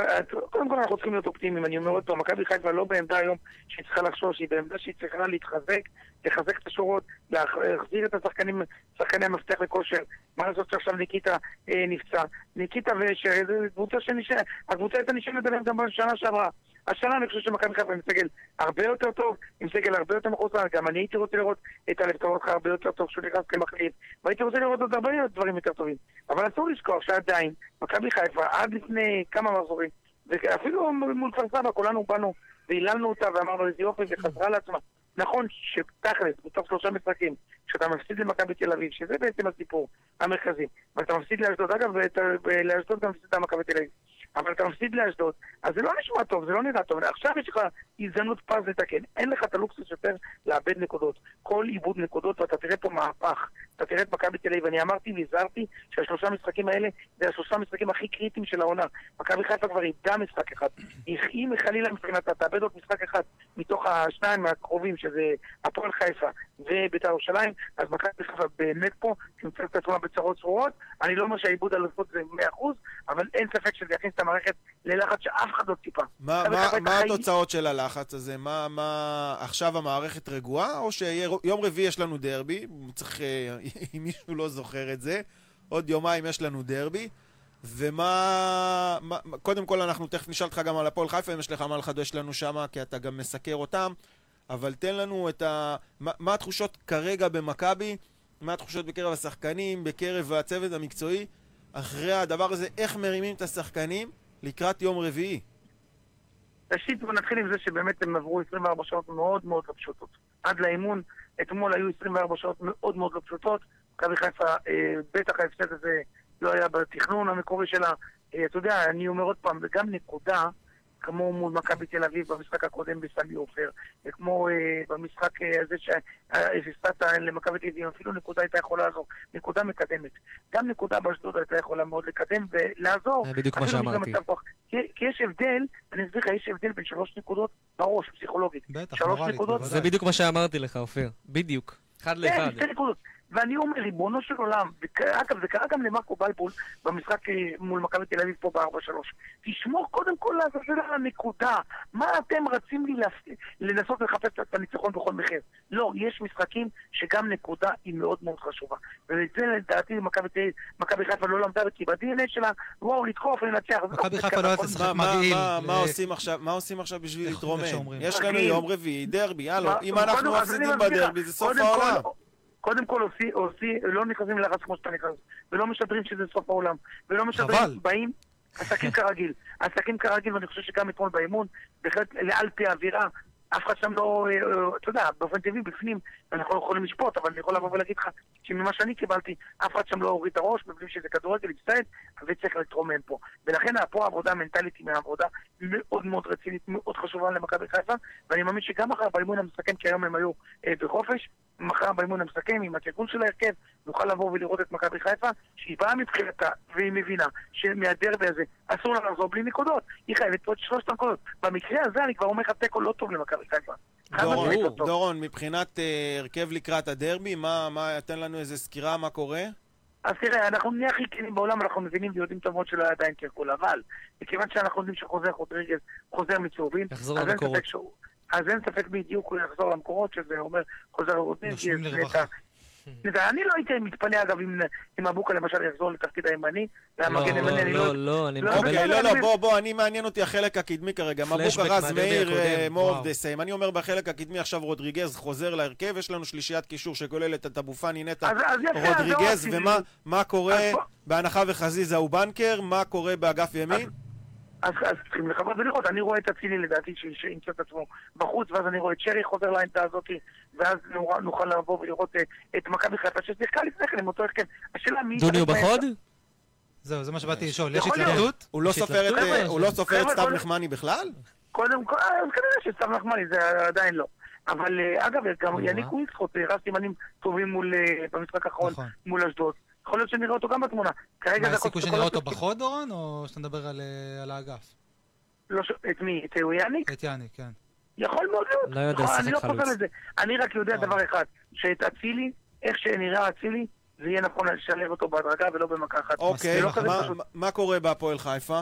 Speaker 5: קודם כל אנחנו צריכים להיות אופטימיים, אני אומר עוד פעם, מכבי חיפה לא בעמדה היום שהיא צריכה לחשוש, היא בעמדה שהיא צריכה להתחזק, לחזק את השורות, להח- להחזיר את השחקנים, שחקני המפתח לכושר. מה לעשות שעכשיו ניקיטה אה, נפצע? ניקיטה ושרי, זו קבוצה שנשארת, הקבוצה הייתה נשארת עליהם גם בשנה שעברה. השנה אני חושב שמכבי חיפה עם סגל הרבה יותר טוב, עם סגל הרבה יותר מחוסן, גם אני הייתי רוצה לראות את הלב טובתך הרבה יותר טוב כשהוא נכנס כמחליף, והייתי רוצה לראות עוד הרבה דברים יותר טובים. אבל אסור לשכוח שעדיין, מכבי חיפה עד לפני כמה מחזורים, ואפילו מול כפר סבא כולנו באנו והיללנו אותה ואמרנו איזה יופי וחזרה לעצמה. נכון שתכלס, בתוך שלושה משחקים, כשאתה מפסיד למכבי תל אביב, שזה בעצם הסיפור המרכזי, ואתה מפסיד לאשדוד, אגב, ואת- לאשדוד גם מפסידה מכבי תל אביב, אבל אתה מפסיד לאשדוד, אז זה לא נשמע טוב, זה לא נראה טוב. עכשיו יש לך הזדמנות פז לתקן, אין לך את הלוקסוס יותר לאבד נקודות. כל איבוד נקודות, ואתה תראה פה מהפך. אתה תראה את מכבי תל אביב, אני אמרתי והזהרתי שהשלושה משחקים האלה זה השלושה המשחקים הכי קריטיים של העונה. מכבי חיפה כבר איבדה משחק אחד. אם חלילה מבחינתה תאבד עוד משחק אחד מתוך השניים הקרובים, שזה הפועל חיפה ובית"ר ירושלים, אז מכבי חיפה באמת פה תמצא את עצמה בצרות צרורות. אני לא אומר שהעיבוד על אלופות זה 100%, אבל אין ספק שזה יכניס את המערכת ללחץ שאף אחד לא ציפה.
Speaker 2: מה- מה- מה התוצאות של הלחץ הזה? מה, מה... עכשיו המערכת רגועה, או שיום רביעי יש לנו דרבי, צריך, אה, אם מישהו לא זוכר את זה, עוד יומיים יש לנו דרבי, ומה... מה, מה- קודם כל אנחנו תכף נשאל אותך גם על הפועל חיפה, אם יש לך מה לחדש לנו שם, כי אתה גם מסקר אותם, אבל תן לנו את ה... מה, מה התחושות כרגע במכבי, מה התחושות בקרב השחקנים, בקרב הצוות המקצועי, אחרי הדבר הזה, איך מרימים את השחקנים לקראת יום רביעי.
Speaker 5: ראשית, בוא נתחיל עם זה שבאמת הם עברו 24 שעות מאוד מאוד לא פשוטות. עד לאימון, אתמול היו 24 שעות מאוד מאוד לא פשוטות. מכבי חיפה, אה, בטח ההפסד הזה לא היה בתכנון המקורי שלה. אה, אתה יודע, אני אומר עוד פעם, וגם נקודה, כמו מול מכבי תל אביב במשחק הקודם בסמי עופר, וכמו אה, במשחק אה, הזה שהפסדת למכבי תל אביב, אפילו נקודה הייתה יכולה לעזור, נקודה מקדמת. גם נקודה באשדוד הייתה יכולה מאוד לקדם ולעזור.
Speaker 4: זה בדיוק מה שאמרתי.
Speaker 5: כי, כי יש הבדל, אני אסביר לך, יש הבדל בין שלוש נקודות בראש, פסיכולוגית.
Speaker 3: בטח,
Speaker 5: נקודות,
Speaker 3: בוודאי.
Speaker 4: זה בדיוק מה שאמרתי לך, אופיר. בדיוק. אחד
Speaker 5: כן,
Speaker 4: לאחד.
Speaker 5: שתי נקודות. ואני אומר, ריבונו של עולם, אגב, זה קרה גם למרקו בלבול במשחק אה, מול מכבי תל אביב פה ב-4-3. תשמור קודם כל לעזאזל על הנקודה. מה אתם רצים לי לנסות לחפש את הניצחון בכל מחיר? לא, יש משחקים שגם נקודה היא מאוד מאוד חשובה. ואת זה לדעתי מכבי תל אביב, מכבי חיפה לא למדה, כי ב-DNA שלה, וואו, לתקוף ולנצח. זה
Speaker 3: מכבי
Speaker 5: לא
Speaker 3: חיפה לא יודעת
Speaker 2: מה,
Speaker 3: לשחק
Speaker 2: מה,
Speaker 3: מגעיל.
Speaker 2: מה, עושים עכשיו, מה עושים עכשיו בשביל להתרומם? יש לנו. יום רביעי, דרבי, הלו,
Speaker 5: מה-
Speaker 2: אם אנחנו מפסידים בדרבי זה סוף העולם.
Speaker 5: קודם כל עושים, עושים, לא נכנסים ללחץ כמו שאתה נכנס, ולא משדרים שזה סוף העולם, ולא משדרים,
Speaker 3: חבל.
Speaker 5: באים, עסקים כרגיל. עסקים כרגיל, ואני חושב שגם אתמול באימון, בהחלט על פי האווירה, אף אחד שם לא, אה, אתה יודע, באופן טבעי בפנים, אנחנו לא יכולים לשפוט, אבל אני יכול לבוא ולהגיד לך שממה שאני קיבלתי, אף אחד שם לא הוריד את הראש, מבינים שזה כדורגל, הצטייד, וצריך להתרומם פה. ולכן פה העבודה המנטלית היא עבודה מאוד מאוד רצינית, מאוד חשובה למכבי חיפה, ואני מאמין שגם מחר באימון המסכם, כי היום הם היו אה, בחופש, מחר באימון המסכם, עם התיקון של ההרכב, נוכל לבוא ולראות את מכבי חיפה, שהיא באה מבחינתה, והיא מבינה שמהדרבי הזה אסור לה לחזור בלי נקודות. היא חייבת פה את שלושת הנקודות. במקרה הזה אני כבר אומר לך תיקו לא טוב למכבי חיפה.
Speaker 2: דורון. דורון, מבחינת אה, הרכב לקראת הדרבי, מה, מה, תן לנו איזה סקירה מה קורה?
Speaker 5: אז תראה, אנחנו נהיה הכי כנים בעולם, אנחנו מבינים ויודעים טוב מאוד שלא היה עדיין קרקול, אבל מכיוון שאנחנו יודעים שחוזר חודריגז חוזר מצהובים,
Speaker 4: יחזור
Speaker 5: אז אין
Speaker 4: למקורות.
Speaker 5: אז אין ספק בדיוק הוא יחזור למקורות, שזה אומר חוזר. נטע. אני לא הייתי מתפלא אגב אם- אבוקה למשל יחזור לתפקיד הימני, והמגן
Speaker 4: לא,
Speaker 5: הימני, אני
Speaker 4: לא, לא, אני
Speaker 5: לא,
Speaker 4: מקבל...
Speaker 2: אוקיי,
Speaker 5: בסדר,
Speaker 2: לא, לא, בוא, בוא, אני מעניין אותי החלק הקדמי כרגע. מבוקה רז מאיר,
Speaker 3: וואו.
Speaker 2: דה סיים. אני אומר בחלק הקדמי עכשיו רודריגז חוזר להרכב, יש לנו שלישיית קישור שכוללת את אבו פאני, נטע,
Speaker 5: אז- אז אז לא
Speaker 2: רודריגז, ומה מה קורה
Speaker 5: אז
Speaker 2: בהנחה וחזיזה הוא בנקר, מה קורה באגף ימין?
Speaker 5: אז, אז צריכים לחכות ולראות, אני רואה את אצילי לדעתי שימצא את עצמו בחוץ, ואז אני רואה את שרי חוזר לעמדה הזאת, ואז נוכל, נוכל לבוא ולראות אה, את מכבי חיפה ששיחקה לפני כן עם אותו הרכב. השאלה מי...
Speaker 4: דוני הוא בחוד?
Speaker 3: זהו, זה מה שבאתי לשאול. יש. התלבטות?
Speaker 2: הוא לא סופר את? אה, לא סופר את סתיו נחמני בכלל?
Speaker 5: קודם כל, אה, אז כנראה שסתיו נחמני, זה עדיין לא. אבל אה, אגב, גם
Speaker 4: או-אה.
Speaker 5: יניק ווילסקוט הרס סימנים טובים מול, אה, במשחק האחרון
Speaker 3: נכון.
Speaker 5: מול אשדוד. יכול להיות שנראה אותו גם בתמונה. כרגע
Speaker 3: מה, הסיכוי שנראה אותו בחוד, דורון, או שאתה מדבר על, אה, על האגף?
Speaker 5: לא ש- את מי? את אה, יניק?
Speaker 3: את יאניק, כן.
Speaker 5: יכול מאוד להיות.
Speaker 4: לא יודע
Speaker 5: נכון, אני לא. חוזר לזה. אני רק יודע
Speaker 3: אה.
Speaker 5: דבר אחד, שאת אצילי, איך שנראה אצילי, זה יהיה נכון לשלב אותו בהדרגה ולא במכה אחת.
Speaker 2: אוקיי,
Speaker 5: לא כזה
Speaker 2: מה- קורה בהפועל חיפה?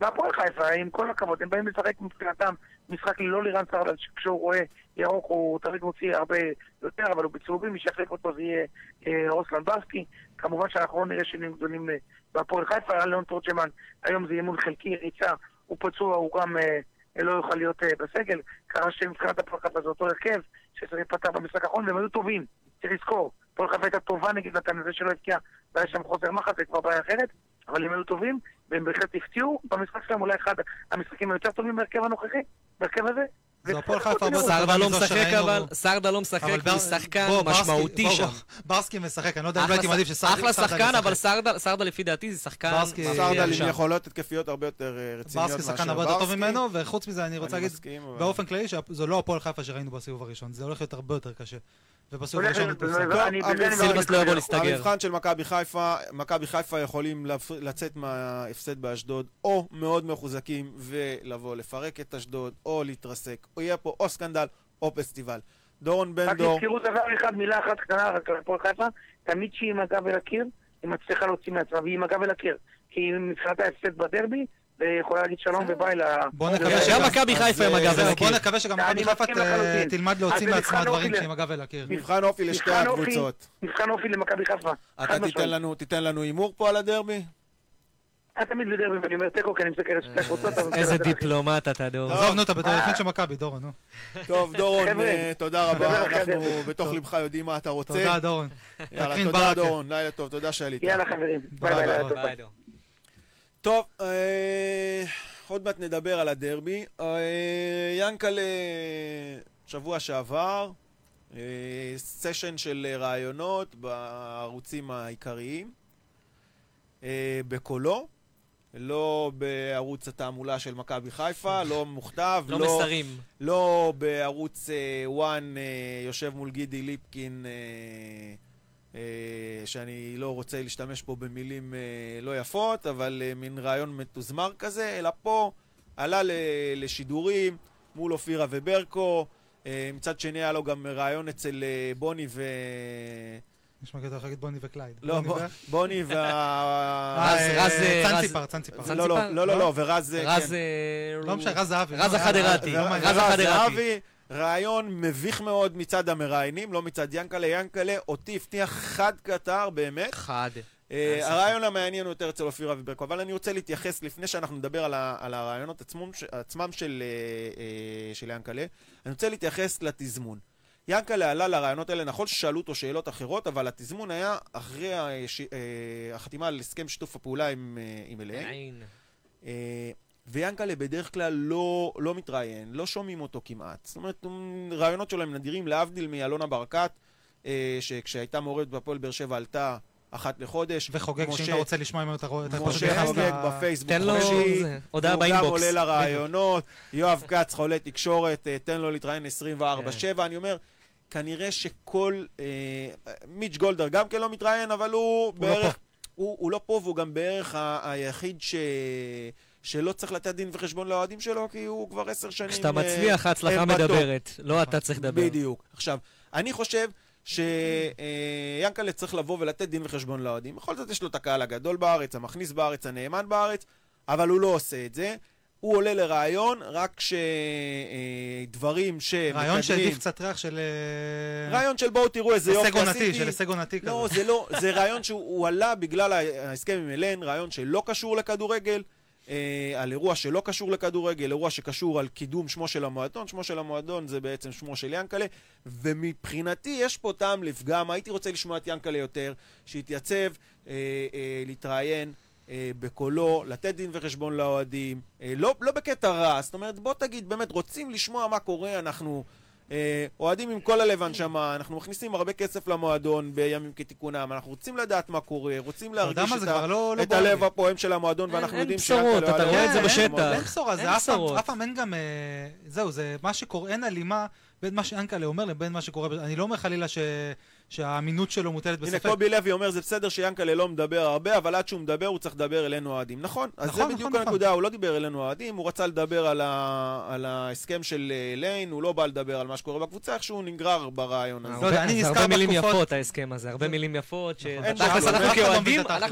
Speaker 5: והפועל חיפה, עם כל הכבוד, הם באים לשחק מבחינתם משחק ללא לירן סרדל, שכשהוא רואה ירוק הוא תמיד מוציא הרבה יותר, אבל הוא בצהובים, מי שיחליף אותו זה יהיה אה, רוסלן ברסקי. כמובן שאנחנו לא נראה שינויים גדולים אה, בהפועל חיפה, אלון תורג'מן, היום זה אימון חלקי, ריצה, הוא פצוע, הוא גם אה, לא יוכל להיות אה, בסגל. קרה שמבחינת הפועל חיפה זה אותו הרכב, שצריך פתח במשחק האחרון, והם היו טובים, צריך לזכור. הפועל חיפה הייתה טובה נגד נתן, זה שלא הבקיע, והיה שם חוזר מחץ, זה כבר בעיה אחרת, אבל הם היו טובים, והם בהחלט הפתיעו במשחק שלהם, אולי אחד המשחקים היותר טובים בהרכב הנוכחי, בהרכב הזה.
Speaker 3: זה הפועל חיפה הרבה
Speaker 4: סרדה לא משחק אבל, סרדה לא משחק,
Speaker 3: אבל
Speaker 4: הוא שחקן
Speaker 3: ברסקי-
Speaker 4: משמעותי שם.
Speaker 3: ברסקי משחק, אני לא יודע אם הייתי מעדיף שסרדה
Speaker 4: אחלה
Speaker 3: סרדה
Speaker 4: שחקן. אבל סרדה- סרדה לפי דעתי זה שחקן...
Speaker 3: ברסקי-
Speaker 4: אה,
Speaker 2: סרדל
Speaker 4: שם.
Speaker 2: עם יכולות התקפיות הרבה יותר אה, רציניות
Speaker 3: ברסקי
Speaker 2: מאשר
Speaker 3: שחקן הרבה יותר טוב
Speaker 2: ברסקי.
Speaker 3: ממנו, וחוץ מזה אני רוצה להגיד באופן כללי שזו לא הפועל חיפה שראינו בסיבוב הראשון, זה הולך להיות הרבה יותר קשה. ובסיבוב הראשון הוא פורסם.
Speaker 4: סילבס לא יבוא. להסתגר.
Speaker 2: המבחן של מכבי חיפה, מכבי חיפה יכולים לצאת מההפסד באשדוד, או מאוד מחוזקים ולבוא לפרק את אשדוד, או להתרסק, או יהיה פה או סקנדל או פסטיבל. דורון בן
Speaker 5: רק
Speaker 2: דור,
Speaker 5: תזכרו דבר אחד, מילה אחת קטנה רק על הפועל חיפה, תמיד שהיא עם הגב אל הקיר, היא מצליחה להוציא מעצמה, והיא עם הגב אל הקיר. כי היא מבחינתה הפסד בדרבי, ויכולה להגיד שלום וביי ל...
Speaker 3: בוא
Speaker 5: אוקיי,
Speaker 3: נקווה
Speaker 4: גם
Speaker 3: שגם...
Speaker 4: מכבי חיפה עם
Speaker 2: אז,
Speaker 4: הגב אל הקיר.
Speaker 3: בוא נקווה שגם מכבי חיפה. תלמד להוציא
Speaker 5: זה
Speaker 3: מעצמה דברים עם הגב אל הקיר.
Speaker 2: מבחן אופי לשתי הקבוצות.
Speaker 5: מבחן אופי למכבי חיפה.
Speaker 2: אתה תיתן. לנו, הימור פה על הדרבי?
Speaker 5: את תמיד בדרבי ואני אומר תיקו, כי אני מסתכל על שתי הקבוצות.
Speaker 4: איזה. דיפלומט אתה, דור.
Speaker 2: טוב.
Speaker 3: עזוב, נו, אתה בתור
Speaker 5: אה.
Speaker 3: יחיד של מכבי, דורון, נו.
Speaker 2: טוב, דורון, אה, תודה רבה, אנחנו. בתוך. ליבך יודעים מה אתה רוצה.
Speaker 3: תודה, דורון.
Speaker 2: יאללה, תודה. דורון, לילה טוב, תודה שעלית.
Speaker 5: יאללה חברים, ביי
Speaker 3: ביי,
Speaker 5: ביי, לילה. טוב.
Speaker 2: טוב, אה, עוד מעט נדבר על הדרבי. אה, ינקלה, שבוע שעבר, אה, סשן של רעיונות בערוצים העיקריים, אה, בקולו, לא בערוץ התעמולה של מכבי חיפה, לא מוכתב,
Speaker 4: לא
Speaker 2: לא,
Speaker 4: מסרים.
Speaker 2: לא בערוץ 1 יושב מול גידי ליפקין, אה, שאני לא רוצה להשתמש פה במילים אה, לא יפות, אבל אה, מין רעיון מתוזמר כזה, אלא פה עלה לשידורים מול אופירה וברקו. אה, מצד שני היה לו גם רעיון אצל אה, בוני ו...
Speaker 3: נשמע יכול להגיד בוני וקלייד.
Speaker 2: לא,
Speaker 3: בוני אה,
Speaker 2: וה...
Speaker 4: רז-
Speaker 3: אה,
Speaker 4: אה,
Speaker 3: צאנציפר, צאנציפר.
Speaker 2: לא, לא, לא, ורז...
Speaker 4: רז... אה,
Speaker 3: לא משנה, רז זהבי.
Speaker 4: רז החדרתי. רז החדרתי.
Speaker 2: רעיון מביך מאוד מצד המראיינים, לא מצד ינקלה. ינקלה אותי הבטיח חד קטר, באמת.
Speaker 4: חד. ספק.
Speaker 2: הרעיון המעניין הוא יותר אצל אופירה וברקו, אבל אני רוצה להתייחס, לפני שאנחנו נדבר על, ה, על הרעיונות עצמם, ש- עצמם של, אה, אה, של ינקלה, אני רוצה להתייחס לתזמון. ינקלה עלה לרעיונות האלה, נכון ששאלו אותו שאלות אחרות, אבל התזמון היה אחרי הש, החתימה על הסכם שיתוף הפעולה עם, עם LA. ויאנקלה בדרך כלל לא, לא מתראיין, לא שומעים אותו כמעט. זאת אומרת, רעיונות שלו הם נדירים, להבדיל מאלונה ברקת, אה, שכשהייתה מעורבת בהפועל באר שבע עלתה אחת לחודש.
Speaker 3: וחוגג, שאם אתה רוצה לשמוע ממנו, אתה רואה...
Speaker 2: שחוגג
Speaker 3: ל-
Speaker 2: בפייסבוק
Speaker 4: תן לו הודעה
Speaker 2: הוא גם
Speaker 4: באינבוקס.
Speaker 2: עולה לרעיונות, יואב כץ חולה תקשורת, אה, תן לו להתראיין 24-7, אני אומר, כנראה שכל... אה, מיץ' גולדר גם כן לא מתראיין, אבל הוא
Speaker 3: לא
Speaker 2: בערך...
Speaker 3: פה.
Speaker 2: הוא, לא פה והוא גם בערך היחיד ש... שלא צריך לתת דין וחשבון לאוהדים שלו, כי הוא כבר עשר שנים...
Speaker 4: כשאתה
Speaker 2: אה,
Speaker 4: מצליח, ההצלחה. מדברת. לא אתה צריך לדבר.
Speaker 2: בדיוק. עכשיו, אני חושב שיאנקל'ה צריך לבוא ולתת דין וחשבון לאוהדים. בכל זאת יש לו את הקהל הגדול בארץ, המכניס בארץ, הנאמן בארץ, אבל הוא לא עושה את זה. הוא עולה לרעיון רק כשדברים שמקדמים...
Speaker 3: רעיון שהעדיף קצת ריח של... אה,
Speaker 2: רעיון של בואו תראו איזה יופי
Speaker 3: הישג עונתי,
Speaker 2: עשיתי.
Speaker 3: של הישג עונתי כזה.
Speaker 2: לא, זה לא, זה רעיון שהוא הוא עלה בגלל ההסכם עם אלן, רעיון שלא קשור לכדורגל, אה, על אירוע שלא קשור לכדורגל, אירוע שקשור על קידום שמו של המועדון, שמו של המועדון זה בעצם שמו של ינקלה, ומבחינתי יש פה טעם לפגם, הייתי רוצה לשמוע את ינקלה יותר, שיתייצב, אה, אה, להתראיין. אה, בקולו, לתת דין וחשבון לאוהדים, אה, לא, לא בקטע רע, זאת אומרת, בוא תגיד, באמת, רוצים לשמוע מה קורה, אנחנו אוהדים עם כל הלב הנשמה, אנחנו מכניסים הרבה כסף למועדון בימים כתיקונם, אנחנו רוצים לדעת מה קורה, רוצים
Speaker 3: אתה
Speaker 2: להרגיש את, ה-
Speaker 3: לא לא
Speaker 2: את
Speaker 3: לי.
Speaker 2: הלב הפועם של המועדון,
Speaker 4: אין-
Speaker 2: ואנחנו
Speaker 4: אין
Speaker 2: יודעים
Speaker 4: בשורות,
Speaker 2: שיענקל'ה
Speaker 4: אתה
Speaker 2: אוהד
Speaker 4: רואה את זה. בשטח.
Speaker 3: אין בשורה,
Speaker 4: אין
Speaker 3: זה אף פעם-
Speaker 4: בשורות.
Speaker 3: אף פעם אין גם... אה, זהו, זה מה שקורה, אין הלימה בין מה שיאנקל'ה אומר לבין מה שקורה... אני לא אומר חלילה ש- שהאמינות שלו מוטלת
Speaker 2: הנה,
Speaker 3: בספק.
Speaker 2: קובי לוי אומר, זה בסדר שיאנקל'ה לא מדבר הרבה, אבל עד שהוא מדבר הוא צריך לדבר אלינו האוהדים. נכון, אז
Speaker 3: נכון,
Speaker 2: זה בדיוק
Speaker 3: נכון,
Speaker 2: הנקודה, הוא לא דיבר אלינו האוהדים, הוא רצה לדבר על ה- על ההסכם של אה, ליין, הוא לא בא לדבר על מה שקורה בקבוצה, איכשהו נגרר ברעיון הזה.
Speaker 3: לא יודע, אני
Speaker 4: זה
Speaker 3: נזכר
Speaker 4: הרבה מילים
Speaker 3: בתקופות-
Speaker 4: יפות ההסכם הזה, הרבה מילים יפות.
Speaker 2: אין בזה,
Speaker 4: אנחנו
Speaker 3: לא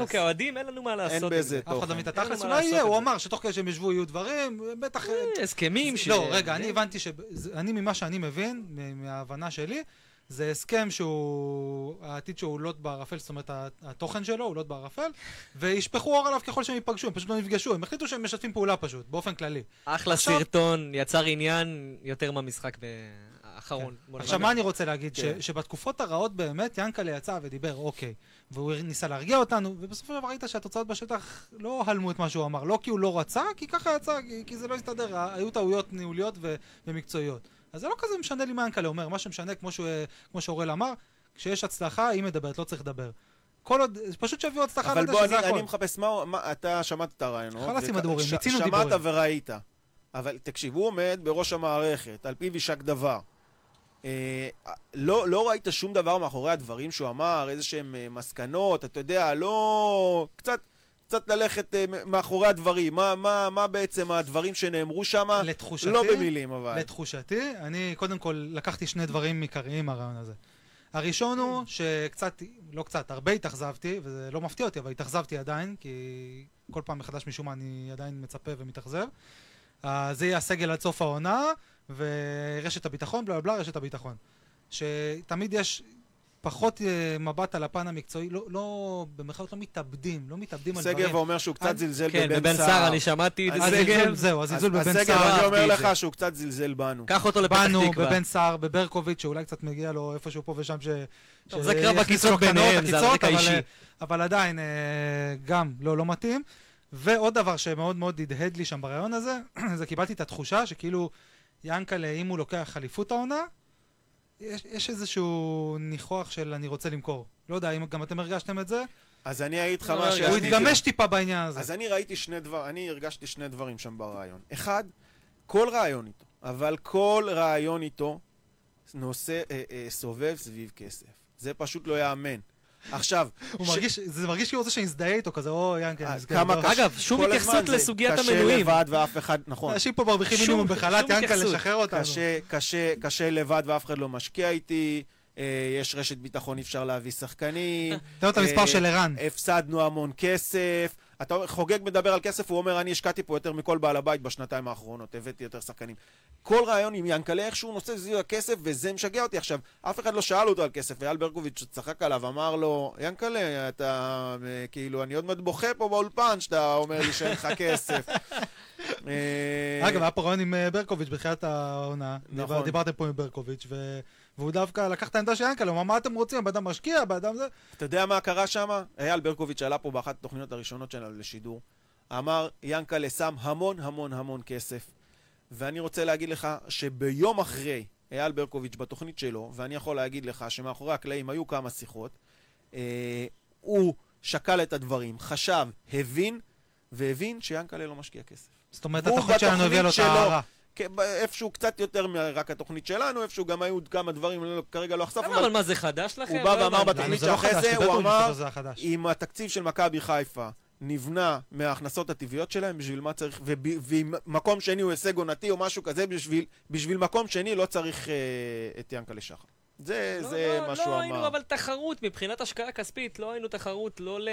Speaker 4: כאוהדים,
Speaker 3: את
Speaker 4: אין לנו מה
Speaker 2: אין
Speaker 4: לעשות עם
Speaker 2: בזה
Speaker 4: זה.
Speaker 3: אף אחד לא
Speaker 2: תוכן.
Speaker 3: מבין את
Speaker 4: אין
Speaker 3: התכלס, אולי יהיה, הוא. אמר שתוך כדי שהם ישבו יהיו דברים, בטח...
Speaker 4: אה, הסכמים ש...
Speaker 3: לא, רגע, אני הבנתי ש... אני ממה שאני מבין, מ- מההבנה שלי, זה הסכם שהוא... העתיד שהוא לוט בערפל, זאת אומרת, התוכן שלו הוא לוט בערפל, וישפכו אור עליו ככל שהם ייפגשו, הם פשוט לא נפגשו, הם החליטו שהם משתפים פעולה פשוט, באופן כללי.
Speaker 4: אחלה
Speaker 3: עכשיו-
Speaker 4: סרטון, יצר עניין יותר מהמשחק האחרון. בוא
Speaker 3: עכשיו. מה אני רוצה להגיד? ש-
Speaker 2: כן.
Speaker 3: שבתקופות הרעות באמת, ינקלה יצא ודיבר, אוקיי, והוא ניסה להרגיע אותנו, ובסופו של דבר ראית שהתוצאות בשטח לא הלמו את מה שהוא אמר, לא כי הוא לא רצה, כי ככה יצא, כי- כי זה לא הסתדר, היו טעויות ניהוליות ו- ומקצועיות. אז זה לא כזה משנה לי מה ינקלה אומר, מה שמשנה, כמו שהוא- כמו שאורל אמר, כשיש הצלחה, היא מדברת, לא צריך לדבר. כל עוד, פשוט שיביאו הצלחה,
Speaker 2: אבל בוא, אני. אני מחפש מה, מה... אתה שמעת את הרעיונות.
Speaker 3: חלאס עם
Speaker 2: וכ-
Speaker 3: הדיבורים, מיצינו
Speaker 2: שמעת
Speaker 3: דיבורים.
Speaker 2: וראית. אבל תקשיב, הוא עומד בראש המערכת, על פיו יישק דבר. אה, לא, לא ראית שום דבר מאחורי הדברים שהוא אמר, איזה שהם אה, מסקנות, אתה יודע, לא... קצת, קצת ללכת אה, מאחורי הדברים. מה, מה, מה בעצם הדברים שנאמרו שם?
Speaker 3: לתחושתי,
Speaker 2: לא במילים, אבל.
Speaker 3: לתחושתי, אני קודם כל לקחתי שני דברים עיקריים מהרעיון הזה. הראשון הוא שקצת, לא קצת, הרבה התאכזבתי, וזה לא מפתיע אותי, אבל התאכזבתי עדיין, כי כל פעם מחדש משום מה אני עדיין מצפה ומתאכזב. אה, זה יהיה הסגל עד סוף העונה, ורשת הביטחון, בלה בלה, רשת הביטחון. שתמיד יש, פחות אה, מבט על הפן המקצועי, לא, לא במרכאות לא מתאבדים, לא מתאבדים על דברים.
Speaker 2: שגב אומר שהוא קצת
Speaker 3: אני-
Speaker 2: זלזל
Speaker 4: כן,
Speaker 2: בבן
Speaker 4: בבן
Speaker 2: סער.
Speaker 4: אני שמעתי את
Speaker 2: אז
Speaker 4: שגב.
Speaker 3: זהו, הזלזול
Speaker 2: אז-
Speaker 3: בבן
Speaker 2: אז
Speaker 3: סער.
Speaker 2: אני אומר לך
Speaker 4: זה.
Speaker 2: שהוא קצת זלזל בנו.
Speaker 4: קח אותו לפתח
Speaker 3: בנו,
Speaker 4: תקווה.
Speaker 3: בבן סער, בברקוביץ', שאולי קצת מגיע לו איפשהו פה ושם, ש...
Speaker 4: טוב,
Speaker 3: ש-
Speaker 4: זה קרב
Speaker 3: קנאות,
Speaker 4: ביניהם, זה על
Speaker 3: עקיצות,
Speaker 4: רקע
Speaker 3: אבל,
Speaker 4: אישי.
Speaker 3: אה, אבל עדיין, אה, גם לא, לא מתאים. ועוד דבר שמאוד מאוד הדהד לי שם ברעיון הזה, זה קיבלתי את התחושה שכאילו ינקלה, אם הוא לוקח אליפות העונה, יש, יש איזשהו ניחוח של אני רוצה למכור. לא יודע, אם גם אתם הרגשתם את זה?
Speaker 2: אז אני אגיד לך
Speaker 4: לא,
Speaker 2: מה
Speaker 4: רגע,
Speaker 3: הוא. התגמש טיפה בעניין הזה.
Speaker 2: אז אני ראיתי שני דברים, אני הרגשתי שני דברים שם ברעיון. אחד, כל רעיון איתו, אבל כל רעיון איתו נושא, אה, אה, סובב סביב כסף. זה פשוט לא ייאמן. עכשיו,
Speaker 3: הוא
Speaker 2: ש-
Speaker 3: מרגיש, זה מרגיש כאילו רוצה שנזדהה איתו כזה, או ינקלה,
Speaker 2: אה, כמה. קשה-
Speaker 4: אגב, שום התייחסות לסוגיית
Speaker 2: קשה
Speaker 4: המנויים.
Speaker 2: לבד ואף אחד, נכון.
Speaker 3: אנשים פה מרוויחים מינימום בחל"ת,
Speaker 4: שום
Speaker 3: ינקלה,
Speaker 4: התייחסות.
Speaker 3: שחרר אותנו.
Speaker 2: קשה, קשה, קשה לבד ואף אחד לא משקיע איתי. אה, יש רשת ביטחון, אי אפשר להביא שחקנים.
Speaker 3: תן לו את המספר
Speaker 2: אה,
Speaker 3: של ערן.
Speaker 2: הפסדנו המון כסף. אתה חוגג מדבר על כסף, הוא אומר, אני השקעתי פה יותר מכל בעל הבית בשנתיים האחרונות, הבאתי יותר שחקנים. כל רעיון עם ינקלה, איכשהו נושא סביב הכסף, וזה משגע אותי. עכשיו, אף אחד לא שאל אותו על כסף, ואייל ברקוביץ' צחק עליו, אמר לו, ינקלה, אתה, אה, כאילו, אני עוד מעט בוכה פה באולפן, שאתה אומר לי שאין לך כסף. אה,
Speaker 3: אגב, היה פה רעיון עם אה, ברקוביץ' בתחילת העונה.
Speaker 2: נכון.
Speaker 3: דיבר- דיברתם פה עם ברקוביץ', ו- והוא דווקא לקח את העמדה של ינקלה, הוא אמר, מה אתם רוצים? הבן אדם משקיע, הבן אדם זה...
Speaker 2: אתה יודע מה קרה שם? אייל ברקוביץ' עלה פה באחת התוכניות הראשונות שלנו לשידור. אמר, ינקלה שם המון המון המון כסף. ואני רוצה להגיד לך שביום אחרי אייל ברקוביץ' בתוכנית שלו, ואני יכול להגיד לך שמאחורי הקלעים היו כמה שיחות, אה, הוא שקל את הדברים, חשב, הבין, והבין שיאנקלה לא משקיע כסף.
Speaker 3: זאת אומרת, התוכנית שלנו הביאה לו את ההערה.
Speaker 2: איפשהו קצת יותר מרק התוכנית שלנו, איפשהו גם היו כמה דברים, לא- כרגע לא אחשוף,
Speaker 4: למה, אבל מה, זה חדש לכם?
Speaker 2: הוא בא
Speaker 4: לא
Speaker 2: ואמר
Speaker 4: הבנתי.
Speaker 2: בתוכנית
Speaker 3: לא
Speaker 2: שאחרי זה הוא אמר. אם התקציב של מכבי חיפה נבנה מההכנסות הטבעיות שלהם, בשביל מה צריך, וב- ואם מקום שני הוא הישג עונתי או משהו כזה, בשביל, בשביל מקום שני לא צריך אה, את ינקלה שחר. זה,
Speaker 4: לא,
Speaker 2: זה
Speaker 4: לא,
Speaker 2: מה שהוא
Speaker 4: לא
Speaker 2: אמר.
Speaker 4: היינו אבל תחרות, מבחינת השקעה כספית, לא היינו תחרות, לא, ל...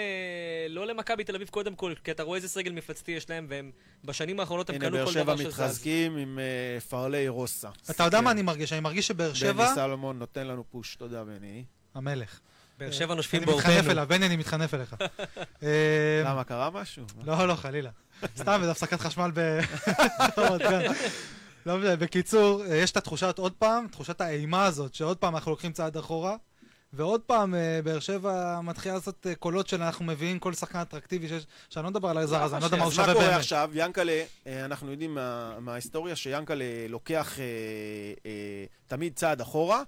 Speaker 4: לא למכבי תל אביב קודם כל, כי אתה רואה איזה סגל מפלצתי יש להם, והם בשנים האחרונות הם
Speaker 2: הנה,
Speaker 4: קנו
Speaker 2: באר
Speaker 4: כל
Speaker 2: שבע
Speaker 4: דבר שזז.
Speaker 2: מתחזקים עם אה, פרלי רוסה.
Speaker 3: אתה יודע
Speaker 2: כן.
Speaker 3: מה אני מרגיש? אני מרגיש שבאר
Speaker 2: בני
Speaker 3: שבע,
Speaker 2: סלומון נותן לנו פוש, תודה בני.
Speaker 3: המלך.
Speaker 4: באר שבע נושפים
Speaker 3: אני מתחנף. אליו, בני, אני מתחנף אליך. אה,
Speaker 2: למה, קרה משהו?
Speaker 3: לא, לא, חלילה. סתם, איזה הפסקת חשמל ב... לא משנה, בקיצור, אה, יש את התחושת עוד פעם, תחושת האימה הזאת, שעוד פעם אנחנו לוקחים צעד אחורה, ועוד פעם אה, באר שבע מתחילה לעשות אה, קולות של אנחנו מביאים כל שחקן אטרקטיבי שיש, שאני לא מדבר על הזר הזה, אני לא יודע מה הוא
Speaker 2: אז מה
Speaker 3: שווה
Speaker 2: קורה
Speaker 3: באמת.
Speaker 2: עכשיו? ינקלה, אנחנו יודעים מה- מההיסטוריה שיאנקלה לוקח אה, אה, תמיד צעד אחורה.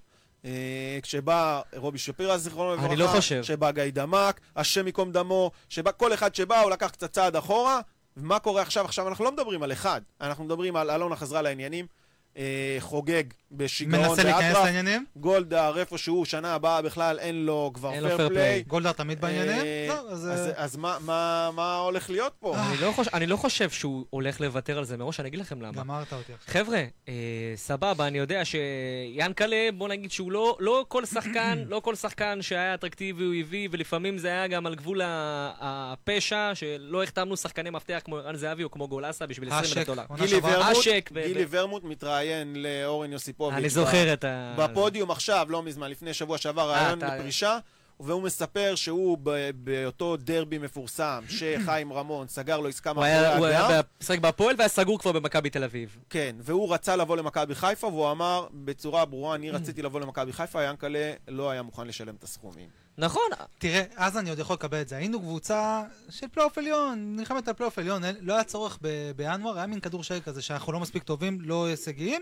Speaker 2: כשבא רובי שפירא, זיכרונו לברכה,
Speaker 4: אני לא חושב.
Speaker 2: כשבא גיא דמק, השם ייקום דמו, שבא כל אחד שבא, הוא לקח קצת צעד אחורה. ומה קורה עכשיו? עכשיו אנחנו לא מדברים על אחד, אנחנו מדברים על אלונה חזרה לעניינים, אה, חוגג בשיגעון
Speaker 3: מנסה להיכנס
Speaker 2: באטרף,
Speaker 3: לעניינים,
Speaker 2: גולדהר איפשהו, שנה הבאה בכלל אין לו כבר
Speaker 4: אין לו
Speaker 2: פייר פליי.
Speaker 3: גולדהר תמיד בעניינים,
Speaker 2: אה,
Speaker 3: זהו, אז...
Speaker 2: אז,
Speaker 3: אה,
Speaker 2: אז מה, מה, מה הולך להיות פה?
Speaker 4: אני לא חוש- אני לא חושב שהוא הולך לוותר על זה מראש, אני אגיד לכם למה.
Speaker 3: גמרת אותי עכשיו.
Speaker 4: חבר'ה, אה, סבבה, אני יודע שיאנקלה, בוא נגיד שהוא לא, לא כל שחקן, לא כל שחקן שהיה אטרקטיבי הוא הביא, ולפעמים זה היה גם על גבול ה- הפשע, שלא החתמנו שחקני מפתח כמו ערן זהבי או כמו גולסה בשביל 20 אלף
Speaker 3: האשק,
Speaker 4: דולר.
Speaker 2: גילי. ורמוט,
Speaker 4: אשק
Speaker 2: מתראיין לאורן יוסיפוביץ'.
Speaker 4: אני זוכר את ה...
Speaker 2: בפודיום עכשיו, לא מזמן, לפני שבוע שעבר,
Speaker 4: אה,
Speaker 2: ראיון לפרישה, והוא מספר שהוא באותו דרבי מפורסם, שחיים רמון סגר לו עסקה מאחורי
Speaker 4: הוא היה
Speaker 2: הגב,
Speaker 4: משחק בהפועל והיה סגור כבר במכבי תל אביב.
Speaker 2: כן, והוא רצה לבוא למכבי חיפה, והוא אמר בצורה ברורה, אני רציתי לבוא למכבי חיפה, ינקלה לא היה מוכן לשלם את הסכומים.
Speaker 4: נכון,
Speaker 3: תראה, אז אני עוד יכול לקבל את זה. היינו קבוצה של פלייאוף עליון, נלחמת על פלייאוף עליון, לא היה צורך בינואר, היה מין כדור שלג כזה שאנחנו לא מספיק טובים, לא הישגיים,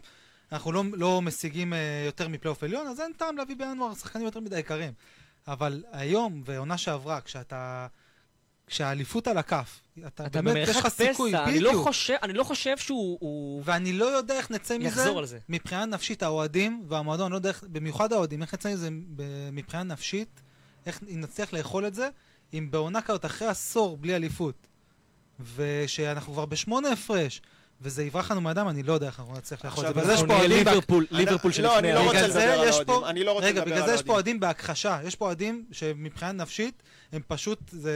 Speaker 3: אנחנו לא, לא משיגים אה, יותר מפלייאוף עליון, אז אין טעם להביא בינואר שחקנים יותר מדי יקרים. אבל היום, ועונה שעברה, כשאתה... כשהאליפות על הכף, אתה,
Speaker 4: אתה
Speaker 3: באמת, יש לך סיכוי,
Speaker 4: פסע, אני לא
Speaker 3: בדיוק.
Speaker 4: חושב- אני לא חושב שהוא... הוא-
Speaker 3: ואני לא יודע איך נצא מזה,
Speaker 4: על זה.
Speaker 3: מבחינה נפשית, האוהדים והמועדון, לא יודע איך, במיוחד האוהדים, איך נצא מזה מבחינה נפשית, איך נצליח לאכול את זה, אם בעונה כזאת, אחרי עשור בלי אליפות, ושאנחנו כבר בשמונה הפרש, וזה יברח לנו מהדם, אני לא יודע איך אנחנו נצליח לאכול את זה.
Speaker 2: עכשיו,
Speaker 3: בגלל זה יש
Speaker 4: אנחנו
Speaker 3: פה
Speaker 4: נהיה
Speaker 3: אוהדים... בהק-
Speaker 4: ליברפול, ליברפול
Speaker 2: לא, אני
Speaker 4: שלפני...
Speaker 2: לא
Speaker 4: הליגה.
Speaker 2: רוצה
Speaker 3: בגלל זה
Speaker 2: לדבר על האוהדים. אני לא רוצה
Speaker 3: רגע,
Speaker 2: לדבר
Speaker 3: בגלל
Speaker 2: על
Speaker 3: זה יש פה
Speaker 2: האוהדים.
Speaker 3: אוהדים בהכחשה. יש פה אוהדים שמבחינה נפשית, הם פשוט, זה...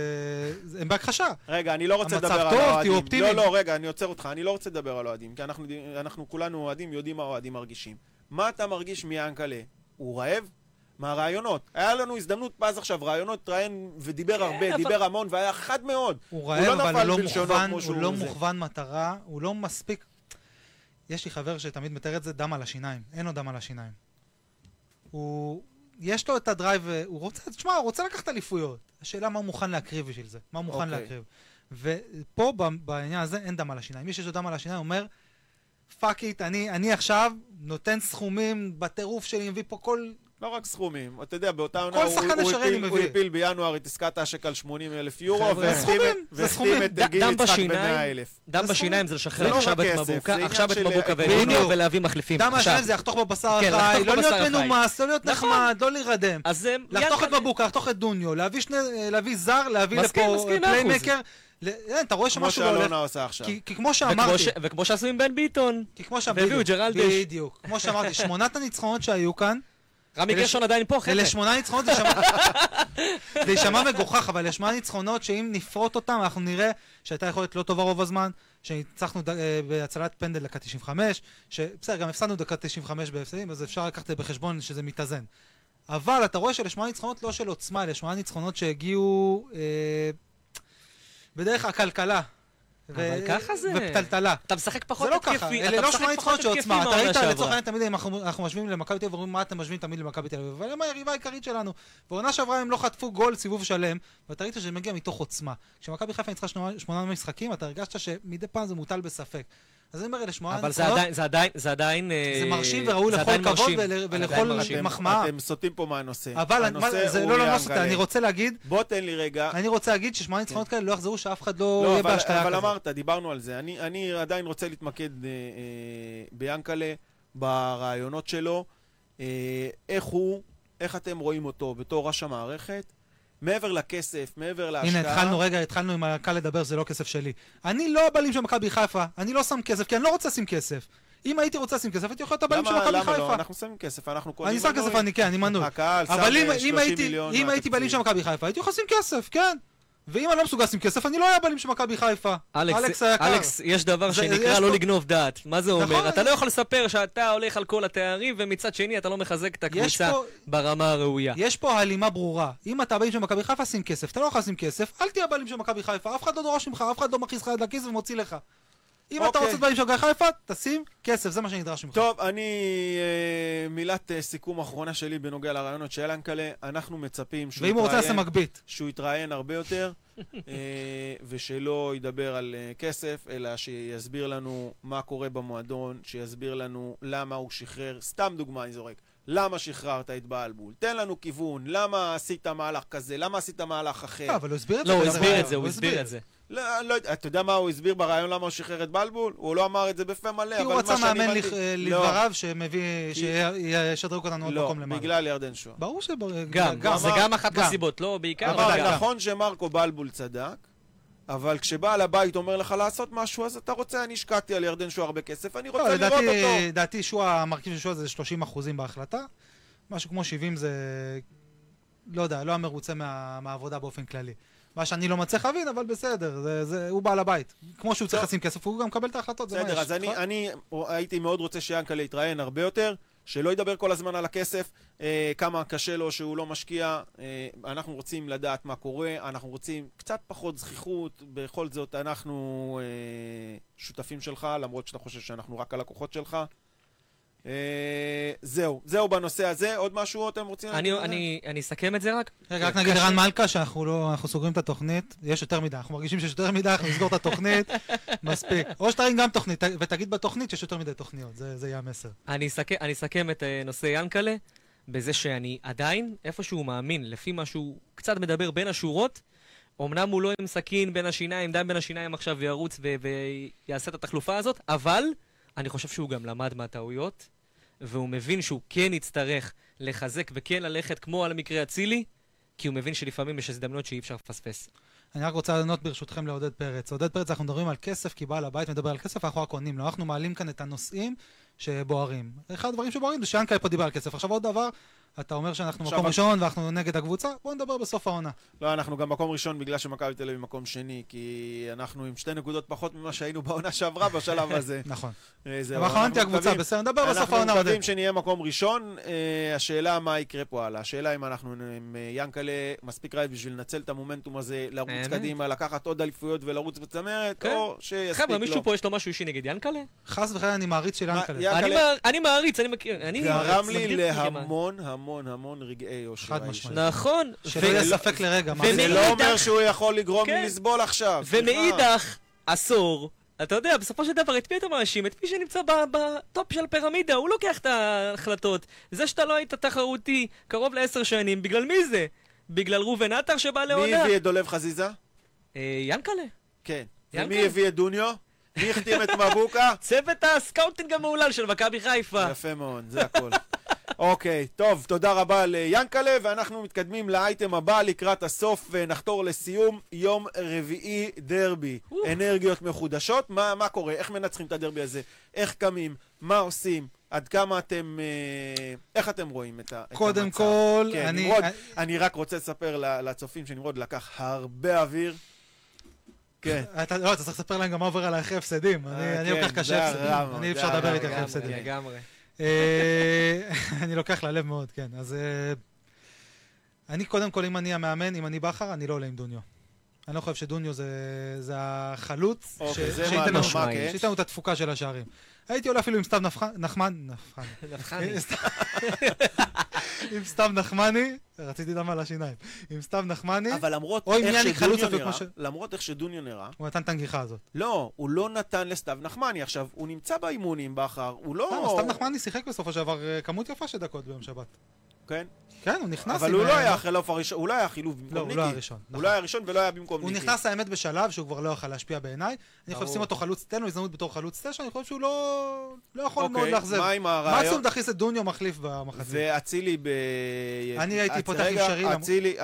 Speaker 3: זה- הם בהכחשה.
Speaker 2: רגע, אני לא רוצה
Speaker 3: המצב
Speaker 2: לדבר על
Speaker 3: טוב, תהיו
Speaker 2: האוהדים.
Speaker 3: אופטימיים.
Speaker 2: לא, לא, רגע, אני עוצר אותך, אני לא רוצה לדבר על האוהדים, כי אנחנו, אנחנו כולנו אוהדים, יודעים מה האוהדים מרגישים. מה אתה מרגיש מיענקלה? הוא רעב? מהרעיונות. היה לנו הזדמנות פז עכשיו, רעיונות, התראיין ודיבר הרבה,
Speaker 4: כן, אבל-
Speaker 2: דיבר המון והיה חד מאוד.
Speaker 3: הוא
Speaker 2: לא
Speaker 3: רעב, אבל הוא לא מוכוון, הוא לא
Speaker 2: זה.
Speaker 3: מוכוון מטרה, הוא לא מספיק... יש לי חבר שתמיד מתאר את זה, דם על השיניים. אין לו דם על השיניים. הוא... יש לו את הדרייב, הוא רוצה, תשמע, הוא רוצה לקחת אליפויות. השאלה מה הוא מוכן להקריב בשביל זה. מה הוא מוכן
Speaker 2: אוקיי.
Speaker 3: להקריב. ופה, ב- בעניין הזה, אין דם על השיניים. מי שיש לו דם על השיניים אומר, fuck it, אני, אני עכשיו נותן סכומים בטירוף שלי, מביא פה כל...
Speaker 2: לא רק סכומים, אתה יודע, באותה עונה
Speaker 3: כל
Speaker 2: הוא, הוא, הפיל, הוא. הפיל בינואר את עסקת האשק על 80 אלף יורו, והחתים את- גיל יצחק
Speaker 4: בשיניים.
Speaker 2: ב-100 אלף.
Speaker 4: דם בשיניים זה לשחרר
Speaker 2: לא
Speaker 4: עכשיו את מבוקה, עכשיו את מבוקה. ודוניו ולהביא מחליפים.
Speaker 3: דם. השיניים זה לחתוך בבשר
Speaker 4: כן,
Speaker 3: החי, לא להיות
Speaker 4: בבשר החי.
Speaker 3: מנומס, לא להיות
Speaker 4: נכון.
Speaker 3: נחמד, לא להירדם.
Speaker 4: אה,
Speaker 3: לחתוך את מבוקה, לחתוך את דוניו, להביא זר, להביא לפה. פליימקר. אין, אתה רואה
Speaker 2: כמו
Speaker 3: שמשהו לא הולך.
Speaker 2: שאלונה עושה עכשיו.
Speaker 3: כי כי כמו
Speaker 4: וכמו
Speaker 3: שאמרתי,
Speaker 4: ש- וכמו שעשו עם בן ביטון.
Speaker 3: כי כמו שאמרתי,
Speaker 4: והביאו את ג'רלדש.
Speaker 3: בדיוק. כמו שאמרתי, שמונת הניצחונות שהיו כאן,
Speaker 4: רמי גרשון עדיין פה, חבר'ה.
Speaker 3: אלה שמונה ניצחונות, זה יישמע- מגוחך, אבל אלה שמונה ניצחונות שאם נפרוט אותם, אנחנו נראה שהייתה יכולת לא טובה רוב הזמן, שניצחנו אה, בהצלת פנדל דקה 95, שבסדר, גם הפסדנו דקה 95 בהפסדים, אז אפשר לקחת את בחשבון שזה מתאזן. אבל אתה רואה שאלה שמונה ניצחונות לא של עוצמה, אלה שמונה ניצחונות שהגיעו אה, בדרך הכלכלה.
Speaker 4: אבל ככה זה.
Speaker 3: ופתלתלה.
Speaker 4: אתה משחק פחות
Speaker 3: זה לא
Speaker 4: התקפי.
Speaker 3: ככה,
Speaker 4: אתה
Speaker 3: אלה לא שמונה ניצחונות של עוצמה. אתה ראית. לצורך העניין תמיד אנחנו משווים למכבי תל אביב, אומרים מה אתם משווים תמיד למכבי תל אביב, אבל הם היריבה העיקרית שלנו. בעונה שעברה הם לא חטפו גול סיבוב שלם, ואתה ראית שזה מגיע מתוך עוצמה. כשמכבי חיפה ניצחה שמונה משחקים, אתה הרגשת שמדי פעם זה מוטל בספק. אז אני אומר, אלה שמונה
Speaker 4: אבל זה עדיין, זה עדיין, זה עדיין... אה,
Speaker 3: זה מרשים וראוי
Speaker 4: זה
Speaker 3: לכל כבוד ולכל. מחמאה.
Speaker 2: אתם סוטים פה מהנושא.
Speaker 3: אבל זה לא, לא, לא סוטה. אני רוצה להגיד,
Speaker 2: בוא תן לי רגע.
Speaker 3: אני רוצה להגיד ששמונה ניצחונות כאלה לא יחזרו, שאף אחד לא
Speaker 2: לא,
Speaker 3: יהיה
Speaker 2: אבל,
Speaker 3: בהשתיה
Speaker 2: אבל
Speaker 3: כזאת.
Speaker 2: אמרת, דיברנו על זה. אני, אני עדיין רוצה להתמקד אה, אה, ביאנקלה, ברעיונות שלו, אה, איך הוא, איך אתם רואים אותו בתור ראש המערכת, מעבר לכסף, מעבר להשקעה.
Speaker 3: הנה, התחלנו, רגע, התחלנו עם הקל לדבר, זה לא כסף שלי. אני לא הבעלים של מכבי חיפה, אני לא שם כסף, כי אני לא רוצה לשים כסף. אם הייתי רוצה לשים כסף, הייתי יכול להיות הבעלים של מכבי
Speaker 2: למה לא?
Speaker 3: חיפה.
Speaker 2: אנחנו שמים כסף, אנחנו קונים
Speaker 3: אני שם כסף, אני כן, אני מנוי.
Speaker 2: הקהל שם
Speaker 3: אבל אם-
Speaker 2: אה,
Speaker 3: אם
Speaker 2: 30
Speaker 3: הייתי-
Speaker 2: מיליון
Speaker 3: אם הייתי בעלים של מכבי חיפה, הייתי יכול לשים כסף, כן. ואם אני לא מסוגל לשים כסף, אני לא אהיה הבעלים של מכבי חיפה. אלכס היקר.
Speaker 4: אלכס, יש דבר
Speaker 3: זה-
Speaker 4: שנקרא
Speaker 3: יש
Speaker 4: לא
Speaker 3: פה-
Speaker 4: לגנוב דעת. מה זה אומר?
Speaker 3: נכון.
Speaker 4: אתה לא יכול לספר שאתה הולך על כל התארים, ומצד שני אתה לא מחזק את הקבוצה
Speaker 3: פה-
Speaker 4: ברמה הראויה.
Speaker 3: יש פה הלימה ברורה. אם אתה הבעלים של מכבי חיפה, שים כסף. אתה לא יכול לשים כסף, אל תהיה הבעלים של מכבי חיפה. אף אחד לא דורש ממך, אף אחד לא מכניס לך יד לכיס ומוציא לך. אם אתה
Speaker 2: אוקיי.
Speaker 3: רוצה בעלים של מכבי חיפה, תשים כסף, זה מה שנדרש ממך.
Speaker 2: טוב, אני... אה, מילת אה, סיכום אחרונה שלי בנוגע לרעיונות של ינקלה, אנחנו מצפים שהוא
Speaker 3: ואם הוא רוצה,
Speaker 2: יתראיין-
Speaker 3: נעשה מגבית.
Speaker 2: שהוא יתראיין הרבה יותר, אה, ושלא ידבר על אה, כסף, אלא שיסביר לנו מה קורה במועדון, שיסביר לנו למה הוא שחרר, סתם דוגמה אני זורק, למה שחררת את בעלבול, תן לנו כיוון, למה עשית מהלך כזה, למה עשית מהלך אחר.
Speaker 3: לא, אבל הוא הסביר את זה.
Speaker 4: לא, הוא. הסביר את זה, הוא הסביר את זה.
Speaker 2: לא, לא אתה יודע מה הוא הסביר ברעיון למה הוא שחרר את בלבול? הוא לא אמר את זה בפה מלא,
Speaker 3: כי הוא רצה מאמן
Speaker 2: לא,
Speaker 3: לדבריו שמביא,
Speaker 2: כי-
Speaker 3: שישדרג אותנו עוד
Speaker 2: לא,
Speaker 3: מקום למעלה.
Speaker 2: בגלל ירדן שואה.
Speaker 3: ברור שבר...
Speaker 4: גם,
Speaker 2: הוא
Speaker 4: זה גם אחת
Speaker 3: גם.
Speaker 4: מהסיבות, לא בעיקר,
Speaker 3: אבל
Speaker 4: גם.
Speaker 2: נכון שמרקו בלבול צדק, אבל כשבעל הבית אומר לך לעשות משהו, אז אתה רוצה, אני השקעתי על ירדן שואה הרבה כסף, אני
Speaker 3: לא,
Speaker 2: רוצה לראות
Speaker 3: לדעתי,
Speaker 2: אותו.
Speaker 3: לדעתי שועה, המרכיב של שועה זה 30 אחוזים בהחלטה. משהו כמו 70 זה... לא יודע, לא המרוצה מה, מהעבודה באופן כללי. מה שאני לא מצליח להבין, אבל בסדר, זה, זה, הוא בעל הבית. כמו שהוא צריך. לשים כסף, הוא גם מקבל את ההחלטות,
Speaker 2: בסדר. אז אני,
Speaker 3: נכון?
Speaker 2: אני הייתי מאוד רוצה שיאנקל'ה יתראיין הרבה יותר, שלא ידבר כל הזמן על הכסף, אה, כמה קשה לו שהוא לא משקיע. אה, אנחנו רוצים לדעת מה קורה, אנחנו רוצים קצת פחות זכיחות, בכל זאת אנחנו אה, שותפים שלך, למרות שאתה חושב שאנחנו רק הלקוחות שלך. אה, זהו, זהו בנושא הזה. עוד משהו אתם רוצים
Speaker 4: אני-
Speaker 2: להגיד?
Speaker 4: אני אני אסכם את זה רק.
Speaker 3: רגע, רק נגיד לרן מלכה שאנחנו לא, סוגרים את התוכנית, יש יותר מדי, אנחנו מרגישים שיש יותר מדי, אנחנו נסגור את התוכנית, מספיק. או שתרים גם תוכנית, ותגיד בתוכנית שיש יותר מדי תוכניות, זה, זה יהיה המסר.
Speaker 4: אני אסכם, את אה, נושא ינקלה בזה שאני עדיין איפשהו מאמין, לפי מה שהוא קצת מדבר בין השורות, אמנם הוא לא עם סכין בין השיניים, דם בין השיניים עכשיו ירוץ ויעשה את התחלופה הזאת, אבל אני חושב שהוא גם למד מהטעויות, והוא מבין שהוא כן יצטרך לחזק וכן ללכת כמו על המקרה אצילי, כי הוא מבין שלפעמים יש הזדמנויות שאי אפשר לפספס.
Speaker 3: אני רק רוצה לענות ברשותכם לעודד פרץ. עודד פרץ, אנחנו מדברים על כסף, כי בעל הבית מדבר על כסף, אנחנו רק עונים לו. אנחנו מעלים כאן את הנושאים שבוערים. אחד הדברים שבוערים זה שיאנקל'ה פה דיבר על כסף. עכשיו עוד דבר, אתה אומר שאנחנו מקום ראשון ואנחנו נגד הקבוצה? בוא נדבר בסוף העונה.
Speaker 2: לא, אנחנו גם מקום ראשון בגלל שמכבי תל אביב מקום שני, כי אנחנו עם שתי נקודות פחות ממה שהיינו בעונה שעברה בשלב הזה.
Speaker 3: נכון.
Speaker 2: אה,
Speaker 3: אבל אנחנו אנטי הקבוצה, בסדר, נדבר בסוף
Speaker 2: אנחנו
Speaker 3: העונה עודד.
Speaker 2: מקווים שנהיה מקום ראשון. אה, השאלה מה יקרה פה הלאה. השאלה אם אנחנו עם אה, ינקלה מספיק רעב בשביל לנצל את המומנטום הזה, לרוץ? קדימה, לקחת עוד אליפויות ולרוץ בצמרת,
Speaker 4: כן.
Speaker 2: או שיספיק
Speaker 4: חבר'ה,
Speaker 2: לו.
Speaker 4: מישהו פה יש לו משהו אישי נגד ינקלה?
Speaker 3: חס וחלילה אני מעריץ של ינקלה.
Speaker 4: אני מער- אני מעריץ, אני מכיר.
Speaker 2: גרם לי. להמון המון המון רגעי יושר.
Speaker 3: חד משמעית.
Speaker 4: נכון.
Speaker 3: שלא יהיה ספק לרגע. זה.
Speaker 2: לא אומר שהוא יכול לגרום
Speaker 4: כן.
Speaker 2: לי לסבול עכשיו.
Speaker 4: ומאידך, עשור, אתה יודע, בסופו של דבר, את מי אתה מאשים? את מי שנמצא ב- בטופ של הפירמידה, הוא לוקח את ההחלטות. זה שאתה לא היית תחרותי קרוב לעשר שנים, בגלל מי זה? בגלל ראובן עטר שבא
Speaker 2: מי
Speaker 4: לעונה?
Speaker 2: הביא את דולב חזיזה?
Speaker 4: אה, ינקלה.
Speaker 2: כן. ומי הביא את דוניו? מי החתים את מבוקה?
Speaker 4: צוות הסקאוטינג המהולל של מכבי חיפה.
Speaker 2: יפה מאוד, זה הכל. אוקיי, טוב, תודה רבה ליאנקלה, ואנחנו מתקדמים לאייטם הבא לקראת הסוף, ונחתור לסיום יום רביעי דרבי. אנרגיות מחודשות, מה, מה קורה? איך מנצחים את הדרבי הזה? איך קמים? מה עושים? עד כמה אתם... אה, איך אתם רואים את, ה, את
Speaker 3: קודם
Speaker 2: המצב?
Speaker 3: כל,
Speaker 2: כן,
Speaker 3: אני...
Speaker 2: נמרוד, אני רק רוצה לספר לצופים שנמרוד לקח הרבה אוויר. כן.
Speaker 3: אתה, לא, אתה צריך לספר להם גם מה עובר עליי אחרי הפסדים. אני
Speaker 2: אה,
Speaker 3: אני
Speaker 2: כן,
Speaker 3: לוקח קשה הפסדים. אני אי אפשר לדבר איתי. אחרי הפסדים.
Speaker 4: לגמרי.
Speaker 3: אה, אני לוקח ללב מאוד, כן. אז אה, אני קודם כל, אם אני המאמן, אם אני בכר, אני לא עולה עם דוניו. אני לא חושב שדוניו זה, זה החלוץ,
Speaker 2: אוקיי, כן?
Speaker 3: שייתן לנו את התפוקה של השערים. הייתי עולה אפילו עם סתיו נחמן, נפחני.
Speaker 4: נפחני.
Speaker 3: עם סתיו נחמני, רציתי דם על השיניים. עם סתיו נחמני,
Speaker 2: אבל למרות
Speaker 3: עם
Speaker 2: איך שדוניו נראה, למרות איך שדוניו נראה,
Speaker 3: הוא נתן את הנגיחה הזאת.
Speaker 2: לא, הוא לא נתן לסתיו נחמני. עכשיו, הוא נמצא באימונים, בכר, הוא לא...
Speaker 3: סתיו נחמני שיחק בסופו של דבר אה, כמות יפה של דקות ביום שבת.
Speaker 2: כן?
Speaker 3: כן, הוא נכנס
Speaker 2: אבל
Speaker 3: עם,
Speaker 2: הוא לא
Speaker 3: אה,
Speaker 2: היה החילוף הראשון, הוא לא היה חילוף
Speaker 3: לא,
Speaker 2: במקום
Speaker 3: הוא
Speaker 2: ניקי.
Speaker 3: לא היה ראשון.
Speaker 2: הוא
Speaker 3: נכון.
Speaker 2: לא היה ראשון ולא היה במקום
Speaker 3: הוא
Speaker 2: ניקי.
Speaker 3: נכנס האמת בשלב שהוא כבר לא יכל להשפיע בעיניי. אני חושב. שים אותו חלוץ, תן לו הזדמנות בתור חלוץ תשע, אני חושב שהוא לא לא יכול מאוד
Speaker 2: אוקיי,
Speaker 3: לאכזב.
Speaker 2: מה עם
Speaker 3: מקסימום
Speaker 2: הרעיון?
Speaker 3: תכניס את דוניו מחליף במחצית.
Speaker 2: ואצילי ב...
Speaker 3: אני הייתי פותח עם
Speaker 2: רגע,
Speaker 3: שרי, למ-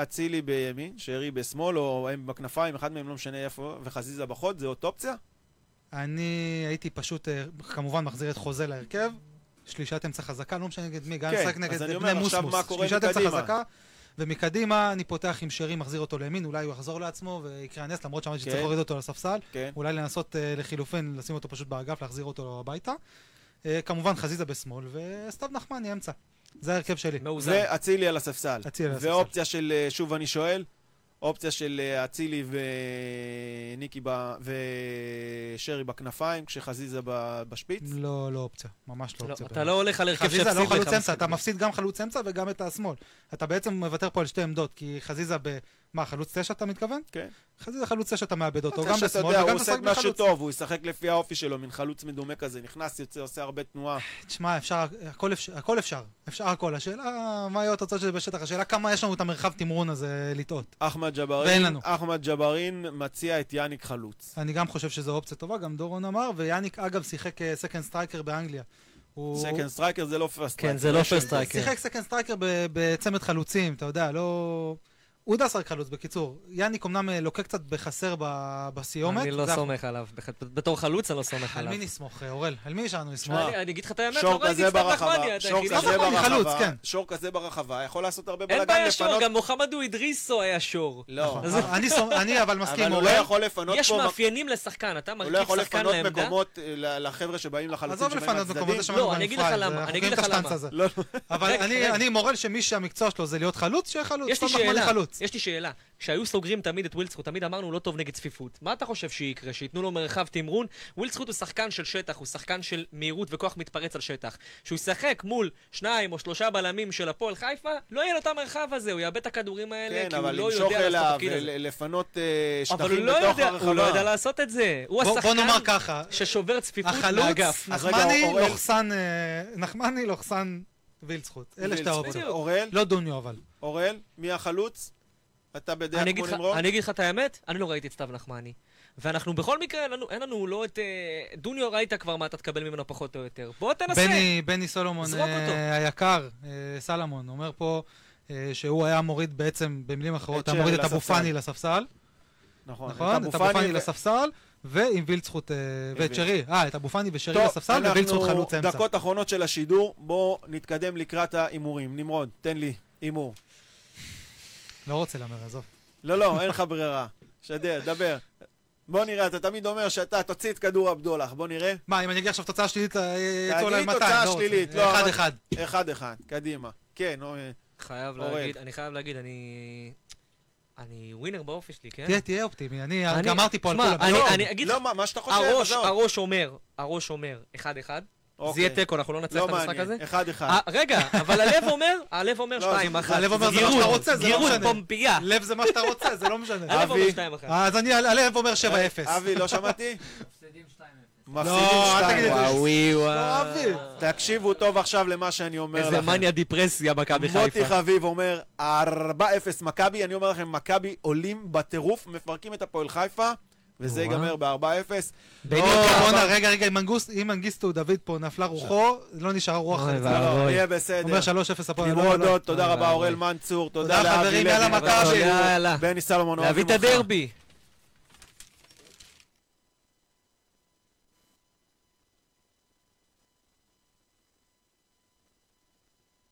Speaker 2: אצילי- בימין, שרי בשמאל, או הם בכנפיים, אחד מהם לא משנה איפה, וחזיזה בחוד, זה עוד אופציה?
Speaker 3: אני הייתי פשוט, אה, כמובן, מחזיר את חוזה להרכב. שלישת אמצע חזקה, לא משנה נגד מי, גם
Speaker 2: כן,
Speaker 3: נגד
Speaker 2: אז אני
Speaker 3: בני
Speaker 2: אומר, עכשיו
Speaker 3: מוסמוס.
Speaker 2: מה קורה
Speaker 3: שלישת אמצע? חזקה, ומקדימה אני פותח עם שרי, מחזיר אותו לימין, אולי הוא יחזור לעצמו ויקרה הנס, למרות שאמרתי שצריך
Speaker 2: כן.
Speaker 3: להוריד אותו לספסל.
Speaker 2: כן.
Speaker 3: אולי לנסות אה, לחילופין, לשים אותו פשוט באגף, להחזיר אותו הביתה. אה, כמובן חזיזה בשמאל, וסתיו נחמני אמצע. זה ההרכב שלי.
Speaker 4: מאוזן.
Speaker 2: ואצילי על הספסל.
Speaker 3: אצילי על הספסל.
Speaker 2: ואופציה של, אה, שוב אני שואל, אופציה של אה, אצילי וניקי ב... ושרי בכנפיים, כשחזיזה ב- בשפיץ?
Speaker 3: לא, לא אופציה, ממש לא
Speaker 4: לא,
Speaker 3: אופציה.
Speaker 4: אתה לא הולך על הרכב
Speaker 3: חזיזה
Speaker 4: שהפסיד
Speaker 3: לא
Speaker 4: לך
Speaker 3: חלוץ אמצע. אתה מפסיד גם חלוץ אמצע וגם את השמאל. אתה בעצם מוותר פה על שתי עמדות, כי חזיזה ב... מה, חלוץ תשע אתה מתכוון?
Speaker 2: כן.
Speaker 3: חזיזה חלוץ תשע אתה מאבד אותו, גם בשמאל
Speaker 2: יודע, הוא
Speaker 3: וגם
Speaker 2: עושה משהו. טוב, הוא ישחק לפי האופי שלו, מין חלוץ מדומה כזה, נכנס, יוצא, עושה הרבה תנועה.
Speaker 3: תשמע, אפשר, הכל אפשר, הכל אפשר, אפשר הכל. השאלה, מה יהיו התוצאות של זה בשטח? השאלה כמה יש לנו את המרחב תמרון הזה לטעות.
Speaker 2: אחמד
Speaker 3: ואין
Speaker 2: ג'בארין,
Speaker 3: לנו.
Speaker 2: אחמד ג'בארין מציע את יאניק חלוץ.
Speaker 3: אני גם חושב שזו אופציה טובה, גם דורון אמר, ויאניק אגב שיחק second striker באנגליה. הוא-
Speaker 2: סקנד סטרייקר זה לא פרסט
Speaker 4: כן, זה לא first striker.
Speaker 3: שיחק second striker ב- בצמד חלוצים, אתה יודע, לא... הוא יודע לשחק חלוץ, בקיצור. יאניק אמנם אה, לוקה קצת בחסר ב- בסיומת.
Speaker 4: אני לא
Speaker 3: זה-
Speaker 4: סומך עליו. בתור חלוץ אני לא סומך
Speaker 3: על
Speaker 4: עליו.
Speaker 3: מי נסמוך, אה, אורל? על מי לסמוך?
Speaker 2: שמע,
Speaker 4: אני אגיד לך את האמת,
Speaker 2: שור
Speaker 4: לא ראיתי
Speaker 2: כזה
Speaker 4: סתם
Speaker 2: ברחבה, שור. כזה
Speaker 3: כן.
Speaker 2: שור כזה ברחבה, יכול לעשות הרבה
Speaker 4: אין
Speaker 2: בלאגן
Speaker 4: בעיה שור,
Speaker 2: לפנות.
Speaker 4: גם מוחמדו אידריסו היה שור.
Speaker 2: לא,
Speaker 3: נכון. אני אבל מסכים,
Speaker 2: אבל הוא לא
Speaker 3: אורל.
Speaker 2: יכול לפנות
Speaker 4: יש. מאפיינים לשחקן, אתה
Speaker 2: הוא לא
Speaker 4: מרכיב
Speaker 2: יכול
Speaker 4: שחקן
Speaker 2: לפנות
Speaker 4: לעמדה.
Speaker 2: מקומות אה, לחבר'ה שבאים לחלוצים
Speaker 3: עזוב לפנות מקומות, זה
Speaker 2: מהצדדים.
Speaker 3: שמענו גם
Speaker 4: אני
Speaker 3: עם
Speaker 4: אגיד לך
Speaker 3: פרייז,
Speaker 4: למה,
Speaker 3: אנחנו
Speaker 4: אני אגיד
Speaker 3: מכירים את
Speaker 4: לך
Speaker 3: השטנץ
Speaker 4: למה.
Speaker 3: הזה. אבל
Speaker 4: רגע,
Speaker 3: אני-
Speaker 4: רגע.
Speaker 3: אני מורל שמי שהמקצוע שלו זה להיות חלוץ, שיהיה חלוץ.
Speaker 4: יש לי שאלה. יש לי שאלה. כשהיו סוגרים תמיד את ווילדסקוט, תמיד אמרנו הוא לא טוב נגד צפיפות. מה אתה חושב שיקרה? שייתנו לו מרחב תמרון? ווילדסקוט הוא שחקן של שטח, הוא שחקן של מהירות וכוח מתפרץ על שטח. כשהוא ישחק מול שניים או שלושה בלמים של הפועל חיפה, לא יהיה לו את המרחב הזה, הוא יאבד את הכדורים האלה,
Speaker 2: כן,
Speaker 4: כי הוא
Speaker 2: אבל
Speaker 4: לא
Speaker 2: למשוך
Speaker 4: יודע לעשות את
Speaker 2: אליו
Speaker 4: התפקיד הזה.
Speaker 2: ולפנות
Speaker 4: אבל הוא
Speaker 2: שטחים
Speaker 4: לא
Speaker 2: בתוך
Speaker 4: יודע, הוא לא יודע
Speaker 2: הרחבה.
Speaker 4: לעשות את זה. הוא
Speaker 3: בוא- בוא נאמר
Speaker 4: השחקן
Speaker 3: ככה,
Speaker 4: ששובר צפיפות
Speaker 3: נחמני, לוחסן, אה, נחמני, לוחסן וילצחוט. אלה שתי האופציות.
Speaker 2: אוראל,
Speaker 3: לא דוניו אבל.
Speaker 2: אוראל, מי החלוץ? אתה בדעה
Speaker 4: אני
Speaker 2: כמו נמרוד?
Speaker 4: אני אגיד לך את האמת, אני לא ראיתי את סתיו נחמני. ואנחנו בכל מקרה, אין לנו, אין לנו לא את... אה, דוניו ראית כבר מה אתה תקבל ממנו פחות או יותר. בוא תנסה.
Speaker 3: בני, בני סולומון אה. היקר, אה, סלמון, אומר פה אה, שהוא היה מוריד בעצם, במילים אחרות, היה מוריד את אבו
Speaker 2: לספסל.
Speaker 3: פאני לספסל,
Speaker 2: נכון,
Speaker 3: נכון? את אבו פאני לספסל, ועם וילצחוט, אה, ואת. שרי, אה, את אבו פאני ושרי
Speaker 2: טוב,
Speaker 3: בספסל, ווילצחוט חלוץ
Speaker 2: אנחנו
Speaker 3: אמצע.
Speaker 2: דקות אחרונות של השידור, בואו נתקדם לקראת ההימורים. נמרוד, תן לי הימור.
Speaker 3: לא רוצה להמר, עזוב.
Speaker 2: לא, לא, אין לך ברירה. שדר, דבר. בוא נראה, אתה תמיד אומר שאתה תוציא את כדור הבדולח. בוא נראה.
Speaker 3: מה, אם אני אגיד עכשיו תוצאה שלילית, אה, יצאו
Speaker 2: תגיד
Speaker 3: עליי 200,
Speaker 2: תוצאה
Speaker 3: לא.
Speaker 2: שלילית, לא,
Speaker 3: אחד
Speaker 2: אבל-
Speaker 3: אחד.
Speaker 2: אחד-אחד, קדימה. כן, אה,
Speaker 4: חייב. להגיד, אני חייב להגיד, אני... אני ווינר באופי שלי, כן?
Speaker 3: תהיה, תהיה אופטימי, אני גמרתי פה על כולם.
Speaker 2: לא, לא, מה- שאתה חושב,
Speaker 4: הראש,
Speaker 2: עזוב.
Speaker 4: הראש אומר, הראש אומר, אחד אחד. זה
Speaker 2: אוקיי.
Speaker 4: יהיה תיקו, אנחנו לא נצליח
Speaker 2: לא
Speaker 4: את המשחק
Speaker 2: מעניין,
Speaker 4: הזה.
Speaker 2: אחד-אחד.
Speaker 4: אה, רגע, אבל הלב אומר, הלב אומר
Speaker 2: לא,
Speaker 4: שתיים אחת.
Speaker 3: הלב אומר, זה מה
Speaker 4: גירוד,
Speaker 3: שאתה רוצה, זה לא
Speaker 4: גירוד
Speaker 3: משנה.
Speaker 4: פומפייה.
Speaker 3: לב זה מה שאתה רוצה, זה לא משנה.
Speaker 4: הלב אומר. שתיים אחת.
Speaker 3: אז אני, הלב אומר 7-0.
Speaker 2: אבי, לא שמעתי?
Speaker 6: מפסידים 2-0.
Speaker 2: מפסידים
Speaker 3: לא, אל תגיד את
Speaker 2: שתיים.
Speaker 3: זה.
Speaker 4: וואוי
Speaker 3: לא, אבי.
Speaker 2: תקשיבו טוב עכשיו למה שאני אומר לכם.
Speaker 4: איזה מניה דיפרסיה מכבי
Speaker 2: מוטי
Speaker 4: חיפה.
Speaker 2: חביב אומר, 4-0 מכבי, אני אומר לכם, מכבי עולים בטירוף, מפרקים את הפועל חיפה, וזה. ייגמר ב-4-0.
Speaker 4: בני
Speaker 3: לא, בואנה, רגע, רגע, אם מנגיסטו דוד פה נפלה רוחו, לא נשארה רוח.
Speaker 2: לא. יהיה בסדר.
Speaker 3: אומר 3-0 הפועל.
Speaker 2: נמרוד תודה רבה. אורל מנצור, תודה
Speaker 3: תודה,
Speaker 2: לאבי
Speaker 3: חברים,
Speaker 2: לוי.
Speaker 3: יאללה, מכבי.
Speaker 4: יאללה.
Speaker 2: בני סלומון,
Speaker 4: להביא את. הדרבי.